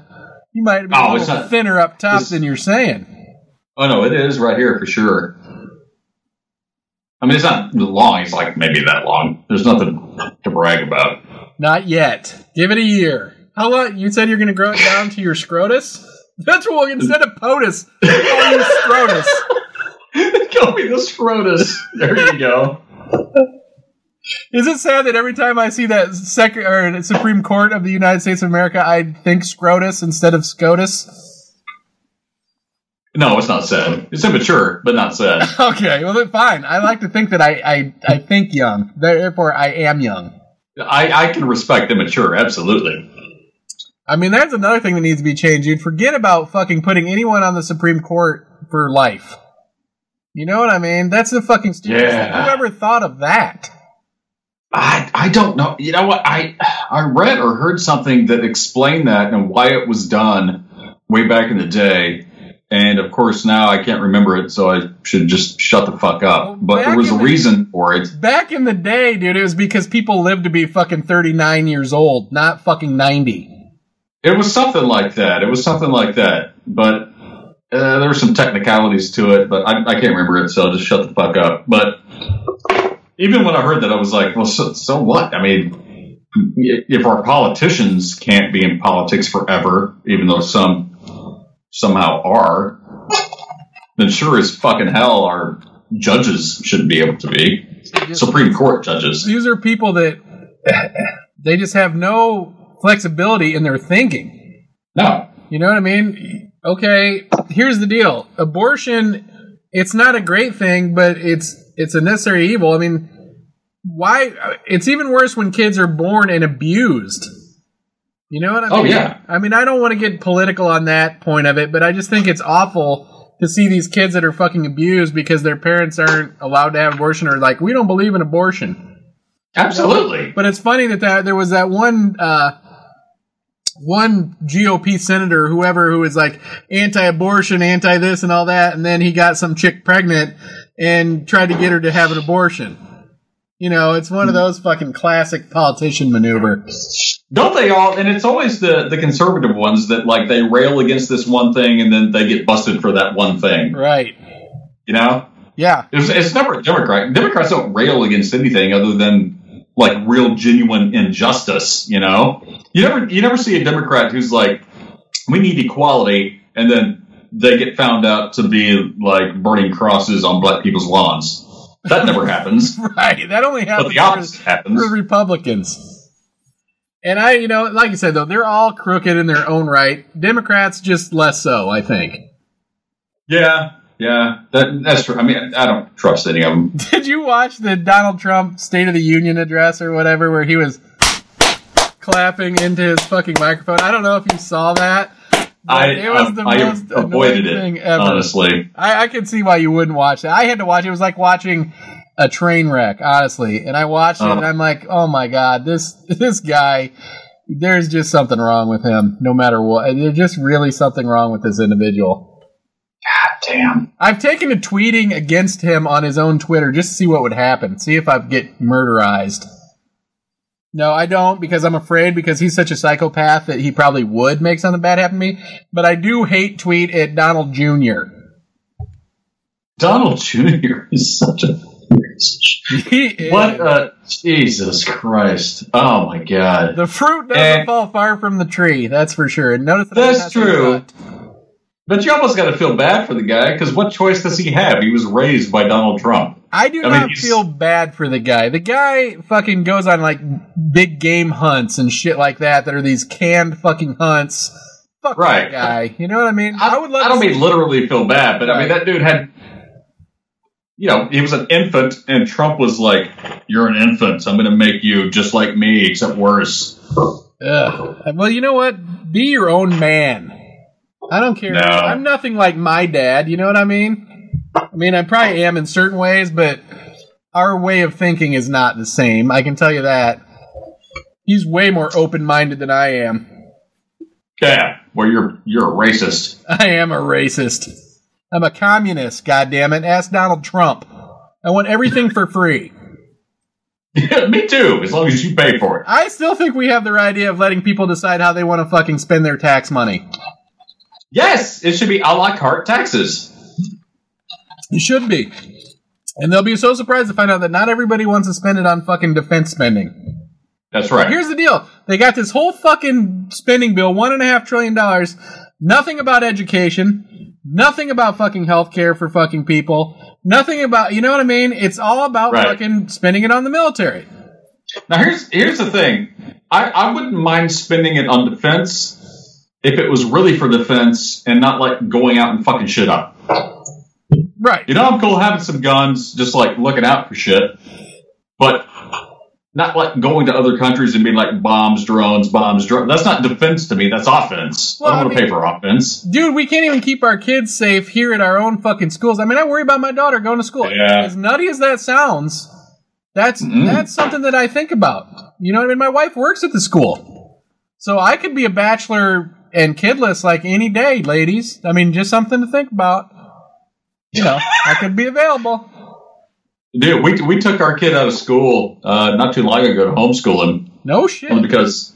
you might be Oh, a little not- thinner up top than you're saying. Oh no, it is right here for sure. I mean, it's not long. It's like maybe that long. There's nothing to brag about. Not yet. Give it a year. How long? You said you're going to grow it down to your scrotus. [LAUGHS] That's what instead of POTUS, call you scrotus. [LAUGHS] Call me the scrotus. There you go. Is it sad that every time I see that sec- or Supreme Court of the United States of America, I think Scrotus instead of SCOTUS? No, it's not sad. It's immature, but not sad. [LAUGHS] Okay, well then fine. I like to think that I, I, I think young, therefore I am young. I, I can respect immature, absolutely. I mean, that's another thing that needs to be changed, dude. Forget about fucking putting anyone on the Supreme Court for life. You know what I mean? That's the fucking stupid. Yeah. Whoever thought of that? I, I don't know. You know what? I I read or heard something that explained that and why it was done way back in the day. And of course, now I can't remember it, so I should just shut the fuck up. Well, but there was a the- reason for it. Back in the day, dude, it was because people lived to be fucking 39 years old, not fucking 90. It was something like that. It was something like that. But uh, there were some technicalities to it, but I, I can't remember it, so I'll just shut the fuck up. But even when I heard that, I was like, well, so, so what? I mean, if our politicians can't be in politics forever, even though some somehow are, then sure as fucking hell our judges shouldn't be able to be. Supreme Court judges. These are people that [LAUGHS] they just have no flexibility in their thinking. No. You know what I mean? Okay, here's the deal. Abortion it's not a great thing, but it's it's a necessary evil. I mean, why it's even worse when kids are born and abused. You know what I mean? Oh, yeah. I mean, I don't want to get political on that point of it, but I just think it's awful to see these kids that are fucking abused because their parents aren't allowed to have abortion or like we don't believe in abortion. Absolutely. But it's funny that, that there was that one uh, one GOP senator, whoever, who was like anti-abortion, anti this and all that, and then he got some chick pregnant and tried to get her to have an abortion. You know, it's one of hmm. those fucking classic politician maneuver. Don't they all? And it's always the the conservative ones that like they rail against this one thing and then they get busted for that one thing. Right. You know, Yeah. it's, it's never a Democrat. Democrats don't rail against anything other than like real genuine injustice. You know, you never you never see a Democrat who's like, we need equality, and then they get found out to be like burning crosses on black people's lawns. That never happens. [LAUGHS] Right. That only But happens the opposite for, happens. for Republicans. And I, you know, like I said though, they're all crooked in their own right. Democrats just less so, I think. Yeah, yeah, that that's true. I mean, I don't trust any of them. [LAUGHS] Did you watch the Donald Trump State of the Union address or whatever where he was clapping into his fucking microphone? I don't know if you saw that. I it was um, the I most avoided annoying thing ever. honestly. I, I can see why you wouldn't watch it. I had to watch it. It was like watching a train wreck, honestly. And I watched it Oh. and I'm like, oh my god, this [LAUGHS] this guy. There's just something wrong with him, no matter what. There's just really something wrong with this individual. God Damn. I've taken to tweeting against him on his own Twitter just to see what would happen. See if I get murderized. No, I don't because I'm afraid because he's such a psychopath that he probably would make something bad happen to me. But I do hate tweet at Donald Jr. Donald Jr. [LAUGHS] is such a what? Uh, Jesus Christ! Oh my God! The fruit doesn't And- fall far from the tree, that's for sure. And notice that That's true. but. But you almost got to feel bad for the guy because what choice does he have? He was raised by Donald Trump. I do I not he's- feel bad for the guy. The guy fucking goes on like big game hunts and shit like that that are these canned fucking hunts. Fuck Right. that guy. You know what I mean? I, would love I don't mean literally feel bad, but I mean that dude had. You know, he was an infant, and Trump was like, "You're an infant. so I'm going to make you just like me, except worse." Ugh. Well, you know what? Be your own man. I don't care. No. I'm nothing like my dad. You know what I mean? I mean, I probably am in certain ways, but our way of thinking is not the same. I can tell you that. He's way more open minded than I am. Yeah, well, you're you're a racist. I am a racist. I'm a communist, God damn goddammit. Ask Donald Trump. I want everything for free. Yeah, [LAUGHS] [LAUGHS] me too. As long as you pay for it. I still think we have the right idea of letting people decide how they want to fucking spend their tax money. Yes, it should be a la carte taxes. It should be. And they'll be so surprised to find out that not everybody wants to spend it on fucking defense spending. That's right. Here's the deal. They got this whole fucking spending bill, one and a half trillion dollars, nothing about education, nothing about fucking healthcare for fucking people, nothing about, you know what I mean? It's all about Right. fucking spending it on the military. Now here's here's the thing. I, I wouldn't mind spending it on defense if it was really for defense and not like going out and fucking shit up. Right. You know, I'm cool having some guns, just like looking out for shit, but not like going to other countries and being like bombs, drones, bombs, drones. That's not defense to me. That's offense. Well, I don't want to pay for offense. Dude, we can't even keep our kids safe here at our own fucking schools. I mean, I worry about my daughter going to school. Yeah. As nutty as that sounds, that's Mm. that's something that I think about. You know what I mean? My wife works at the school. So I could be a bachelor and kidless like any day, ladies. I mean, just something to think about. You know, I could be available. Dude, we, we took our kid out of school uh, not too long ago to homeschool him. No shit. Because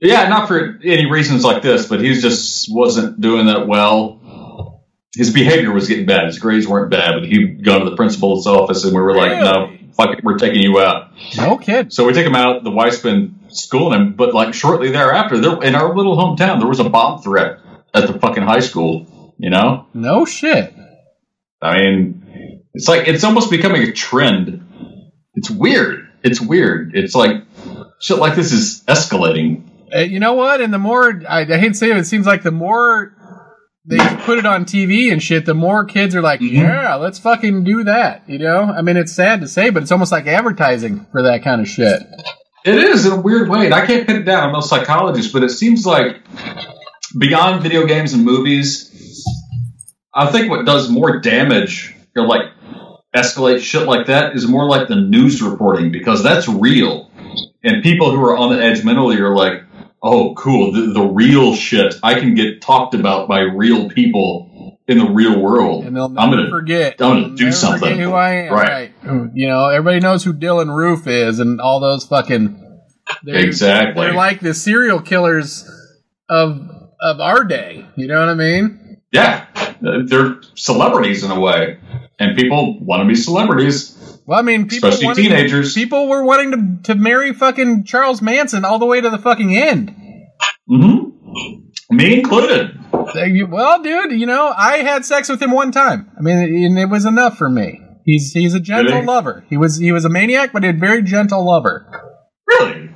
Yeah, not for any reasons like this, but he just wasn't doing that well. His behavior was getting bad. His grades weren't bad, but he'd gone to the principal's office, and we were like, "No, fuck it, we're taking you out." No kid. So we take him out. The wife's been schooling him, but like shortly thereafter, there in our little hometown, there was a bomb threat at the fucking high school. You know, No shit. I mean, it's like it's almost becoming a trend. It's weird. It's weird. It's like shit like this is escalating. Uh, you know what? And the more I, I hate to say it, it seems like the more they put it on TV and shit, the more kids are like, Mhm. "Yeah, let's fucking do that." You know? I mean, it's sad to say, but it's almost like advertising for that kind of shit. It is in a weird way, and I can't pin it down. I'm no psychologist, but it seems like beyond video games and movies, I think what does more damage, or like escalate shit like that, is more like the news reporting because that's real, and people who are on the edge mentally are like, "Oh, cool, the, the real shit I can get talked about by real people in the real world." And they'll I'm gonna forget. I'm gonna do never something. Who I am. Right. Right. You know, everybody knows who Dylann Roof is, and all those fucking. They're, Exactly. They're like the serial killers of of our day. You know what I mean? yeah, they're celebrities in a way, and people want to be celebrities. Well, I mean, people Especially wanted- teenagers. People were wanting to to marry fucking Charles Manson all the way to the fucking end. Mm-hmm. Me included. Well, dude, you know, I had sex with him one time. I mean, it was enough for me. He's he's a gentle Really? lover. He was he was a maniac, but a very gentle lover. Really?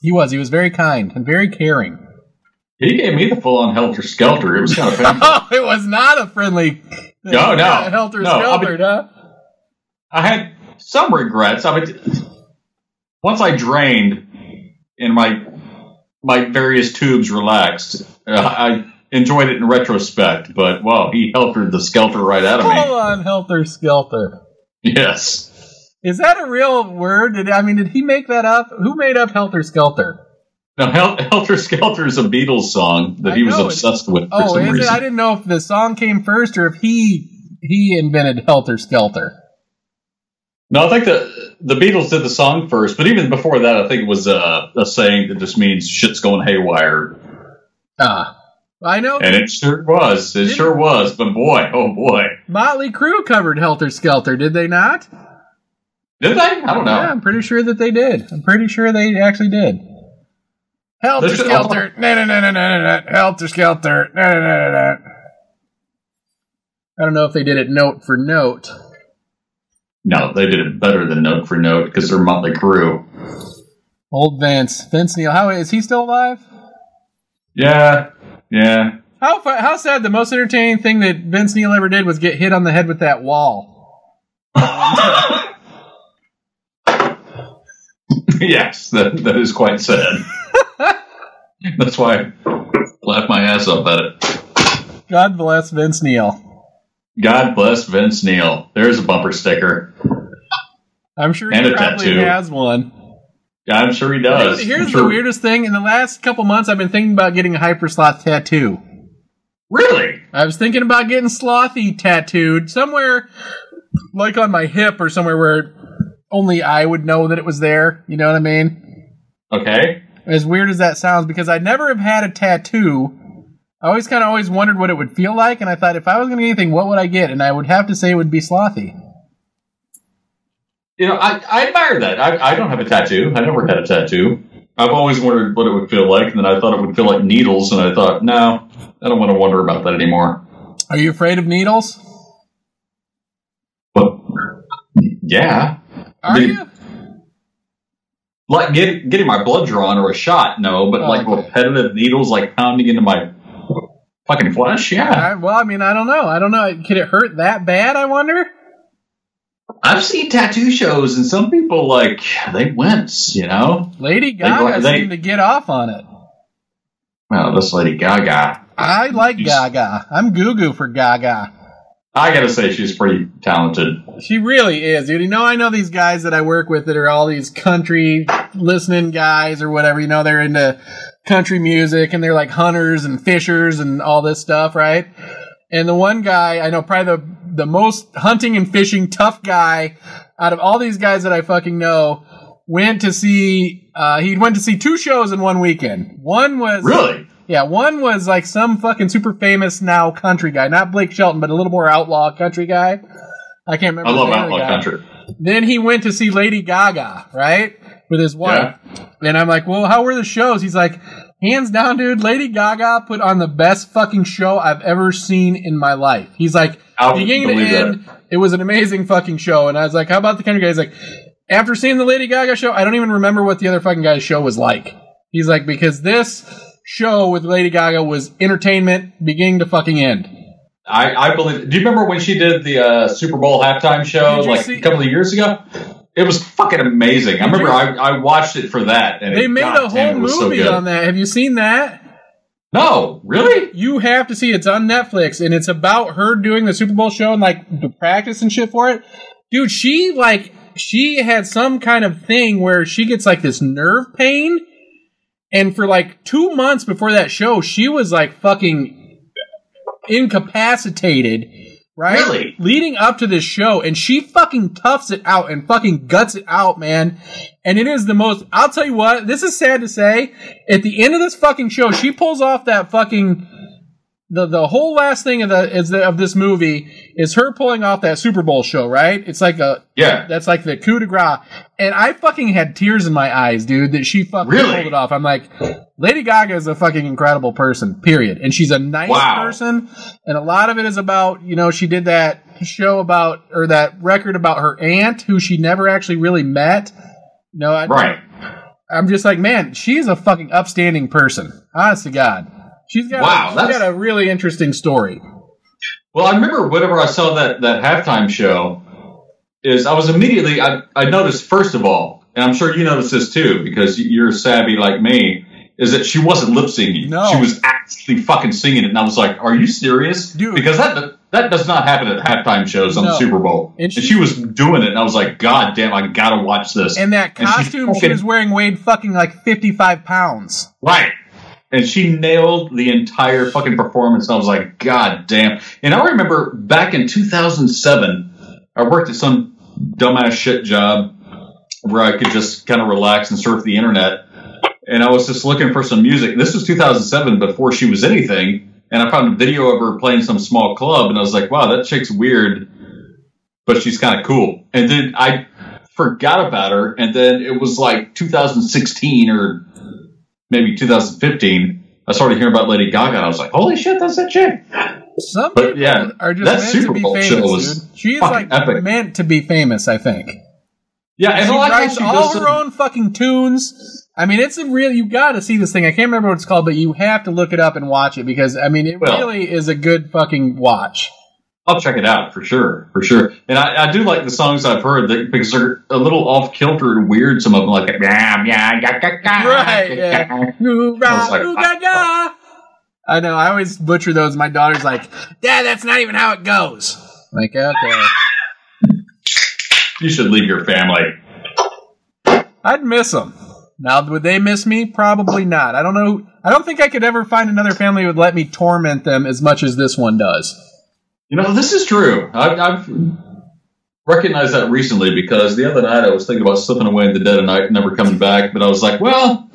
He was. He was very kind and very caring. He gave me the full on helter skelter. It was kind of [LAUGHS] painful. Oh, it was not a friendly. [LAUGHS] No, no. helter No, I skelter, mean- huh? I had some regrets. I mean, once I drained in my my various tubes relaxed, uh, I enjoyed it in retrospect. But wow, he heltered the skelter right out of me. Hold on, helter skelter. Yes. Is that a real word? Did I mean, did he make that up? Who made up helter skelter? Now, Hel- Helter Skelter is a Beatles song that he was obsessed with for Oh, some reason. it? I didn't know if the song came first or if he he invented helter skelter. No, I think the the Beatles did the song first, but even before that, I think it was uh, a saying that just means shit's going haywire, Ah, I know. and it sure was. It Didn't- sure was. But boy, oh boy, Motley Crue covered helter skelter, did they not? did they? I don't know. Yeah, I'm pretty sure that they did. I'm pretty sure they actually did. Helter There's- skelter, no, no, no, no, no, no, helter skelter, no, no, no, no, no. I don't know if they did it note for note. No, they did it better than note for note because they're Motley Crue. Old Vince, Vince Neil, how is he still alive? Yeah, yeah. How how sad? The most entertaining thing that Vince Neil ever did was get hit on the head with that wall. [LAUGHS] yes, that that is quite sad. [LAUGHS] That's why I laughed my ass off at it. God bless Vince Neil. God bless Vince Neil. There's a bumper sticker. I'm sure And he probably tattoo. has one. Yeah, I'm sure he does. Here's sure- the weirdest thing. In the last couple months, I've been thinking about getting a hypersloth tattoo. Really? I was thinking about getting slothy tattooed somewhere, like on my hip or somewhere where only I would know that it was there. You know what I mean? Okay. As weird as that sounds, because I never have had a tattoo. I always kind of always wondered what it would feel like, and I thought if I was going to get anything, what would I get? And I would have to say it would be slothy. You know, I, I admire that. I, I don't have a tattoo. I never had a tattoo. I've always wondered what it would feel like, and then I thought it would feel like needles, and I thought, no, I don't want to wonder about that anymore. Are you afraid of needles? But yeah, Are you? like get, getting my blood drawn or a shot, no, but Oh, like okay. repetitive needles, like pounding into my fucking flesh, yeah. I, well, I mean, I don't know. I don't know. Could it hurt that bad? I wonder. I've seen tattoo shows, and some people like they wince, you know. Lady Gaga they- seemed to get off on it. Well, this Lady Gaga, I like Gaga. I'm goo goo for Gaga. I gotta say, she's pretty talented. She really is, dude. You know, I know these guys that I work with that are all these country listening guys or whatever. You know, they're into country music and they're like hunters and fishers and all this stuff, right? And the one guy I know, probably the the most hunting and fishing tough guy out of all these guys that I fucking know, went to see. Uh, he went to see two shows in one weekend. One was Really? yeah, one was like some fucking super famous now country guy, not Blake Shelton, but a little more outlaw country guy. I can't remember. I the love name of the outlaw guy. country. Then he went to see Lady Gaga, right? With his wife. And I'm like, well, how were the shows? He's like, hands down, dude, Lady Gaga put on the best fucking show I've ever seen in my life. He's like, beginning to end, it was an amazing fucking show. And I was like, how about the country guy? He's like, after seeing the Lady Gaga show, I don't even remember what the other fucking guy's show was like. He's like, because this show with Lady Gaga was entertainment beginning to fucking end. I, I believe. Do you remember when she did the uh, Super Bowl halftime show like see- a couple of years ago? It was fucking amazing. I remember I, I watched it for that. And They it, made God a whole it was so movie on that. Have you seen that? No, really? You have to see it. it's on Netflix and it's about her doing the Super Bowl show and like the practice and shit for it. Dude, she like she had some kind of thing where she gets like this nerve pain and for like 2 months before that show, she was like fucking incapacitated, right? Really? Leading up to this show and she fucking toughs it out and fucking guts it out, man. And it is the most I'll tell you what, this is sad to say. At the end of this fucking show, she pulls off that fucking the the whole last thing of the is the, of this movie is her pulling off that Super Bowl show, right? It's like a Yeah. that's like the coup de grace, and I fucking had tears in my eyes, dude. That she fucking Really? pulled it off. I'm like, Lady Gaga is a fucking incredible person, period, and she's a nice Wow. person, and a lot of it is about you know she did that show about or that record about her aunt who she never actually really met. No, I, Right. I'm just like, man, she's a fucking upstanding person. Honest to God. She's got, Wow, she's that's- got a really interesting story. Well, I remember whenever I saw that that halftime show, is I was immediately I, I noticed first of all, and I'm sure you noticed this too because you're savvy like me, is that she wasn't lip syncing. No. She was actually fucking singing it, and I was like, "Are you serious?" Dude. Because that that does not happen at halftime shows on No. the Super Bowl. And And she- she, was doing it, and I was like, "God damn, I gotta watch this." And that And she costume she was wearing weighed fucking like 55 pounds. Right. And she nailed the entire fucking performance. I was like, God damn. And I remember back in 2007, I worked at some dumbass shit job where I could just kind of relax and surf the internet. And I was just looking for some music. This was 2007 before she was anything. And I found a video of her playing some small club. And I was like, wow, that chick's weird, but she's kind of cool. And then I forgot about her. And then it was like 2016 or maybe 2015, I started hearing about Lady Gaga, and I was like, "Holy shit, that's that chick!" Some But, people yeah, are just that meant Super to be Bowl famous, was dude. She is like epic. meant to be famous, I think. Yeah, and she like writes all her own fucking tunes. I mean, it's a real. You got to see this thing. I can't remember what it's called, but you have to look it up and watch it because I mean, it Well- really is a good fucking watch. I'll check it out for sure, for sure. And I, I do like the songs I've heard that, because they're a little off kilter and weird. Some of them, like yeah, yeah, Right, yeah. I was like, ooh, ga, ga. I know. I always butcher those. My daughter's like, "Dad, that's not even how it goes." Like, okay. You should leave your family. I'd miss them. Now, would they miss me? Probably not. I don't know. I don't think I could ever find another family would let me torment them as much as this one does. You know, this is true. I've, I've recognized that recently because the other night I was thinking about slipping away in the dead of night and never coming back, but I was like, well,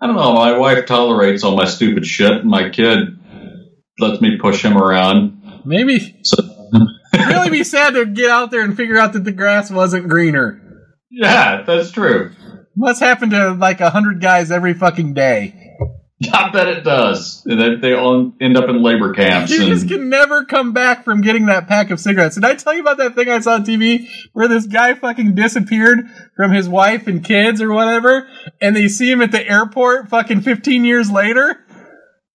I don't know. My wife tolerates all my stupid shit, and my kid lets me push him around. Maybe So, it'd really be sad to get out there and figure out that the grass wasn't greener. yeah, that's true. Must happen to like a hundred guys every fucking day? [LAUGHS] I bet it does. And they all end up in labor camps. You just can never come back from getting that pack of cigarettes. Did I tell you about that thing I saw on TV where this guy fucking disappeared from his wife and kids or whatever, and they see him at the airport fucking 15 years later?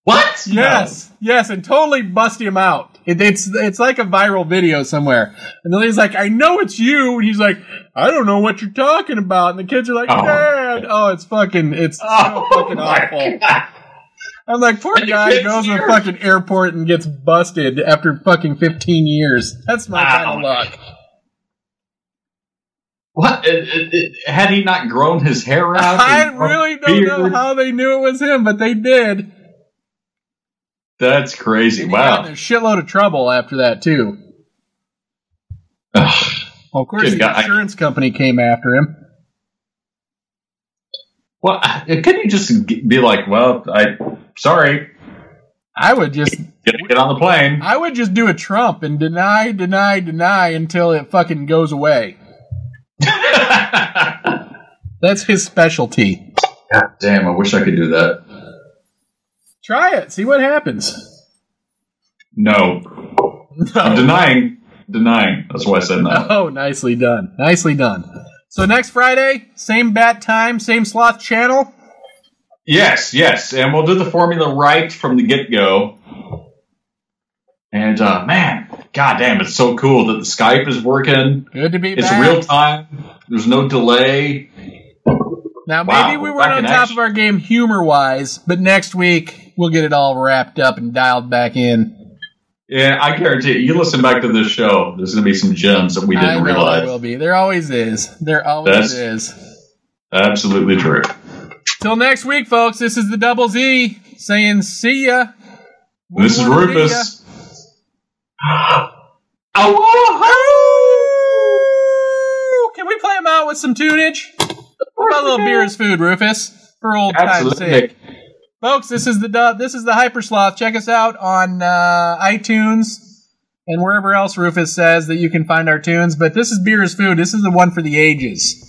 what? Yes, yes, and totally bust him out. It, it's it's like a viral video somewhere, and the lady's like, "I know it's you," and he's like, "I don't know what you're talking about," and the kids are like, Oh. "Dad, oh, it's fucking, it's so Oh, fucking awful." God. I'm like, poor guy goes to the fucking airport and gets busted after fucking 15 years. That's my kind of luck. What? It- it- it- had he not grown his hair [LAUGHS] out? I really don't know how they knew it was him, but they did. That's crazy. And he got Wow. in a shitload of trouble after that too. Ugh. Well, of course, Good the God. insurance company came after him. Well, couldn't you just be like, well, I sorry, I would just get, get on the plane? I would just do a Trump and deny, deny, deny until it fucking goes away. [LAUGHS] That's his specialty. God damn, I wish I could do that. Try it. See what happens. No, I'm denying, denying. That's why I said no. [LAUGHS] Oh, nicely done. Nicely done. So next Friday, same bat time, same sloth channel. Yes, yes, and we'll do the formula right from the get go. And uh, man, god damn, it's so cool that the Skype is working. Good to be It's back. It's real time. There's no delay. Now Wow, maybe we weren't on top action. of our game humor wise, but next week we'll get it all wrapped up and dialed back in. Yeah, I guarantee you. You listen back to this show. There's going to be some gems that we didn't know there will be. There always is. There always That's- is. Absolutely true. Till next week, folks. This is the Double Z saying see ya. This is Wanna be ya. [GASPS] Rufus. Ooh, Can we play them out with some tunage? A little beer is food, Rufus? For old time's sake. Folks, this is the du- this is the Hyper Sloth. Check us out on uh, iTunes and wherever else Rufus says that you can find our tunes. But this is Beer is Food. This is the one for the ages.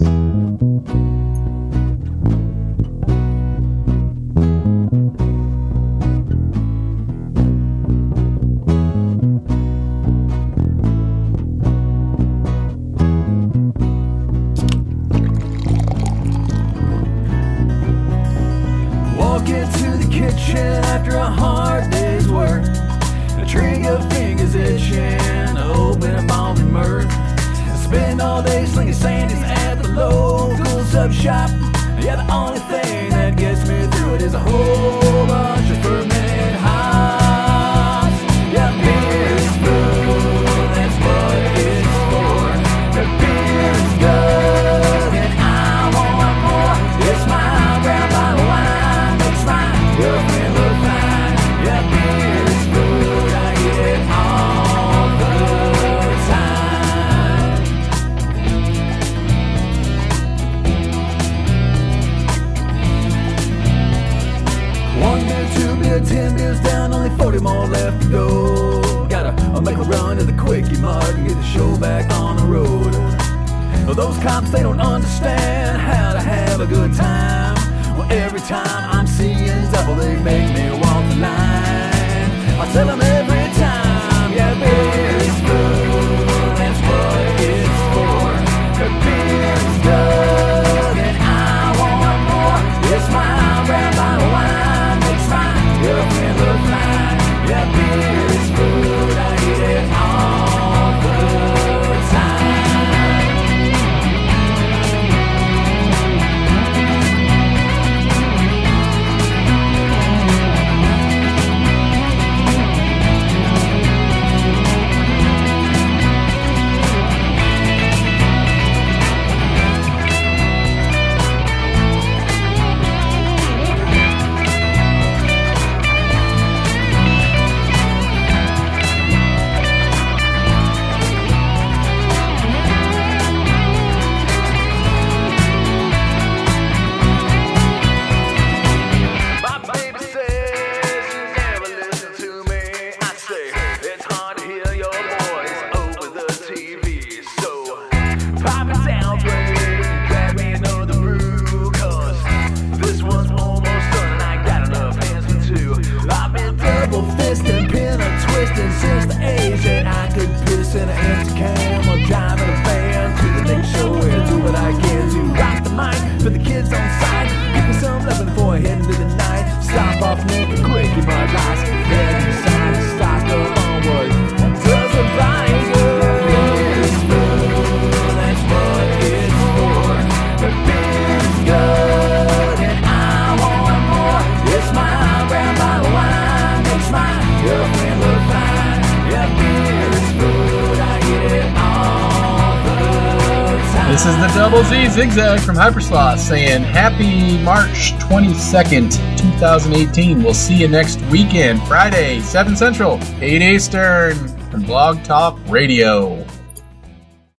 From Hypersloth saying Happy March 22nd, 2018. We'll see you next weekend, Friday, 7 Central, 8 Eastern, on Blog Talk Radio.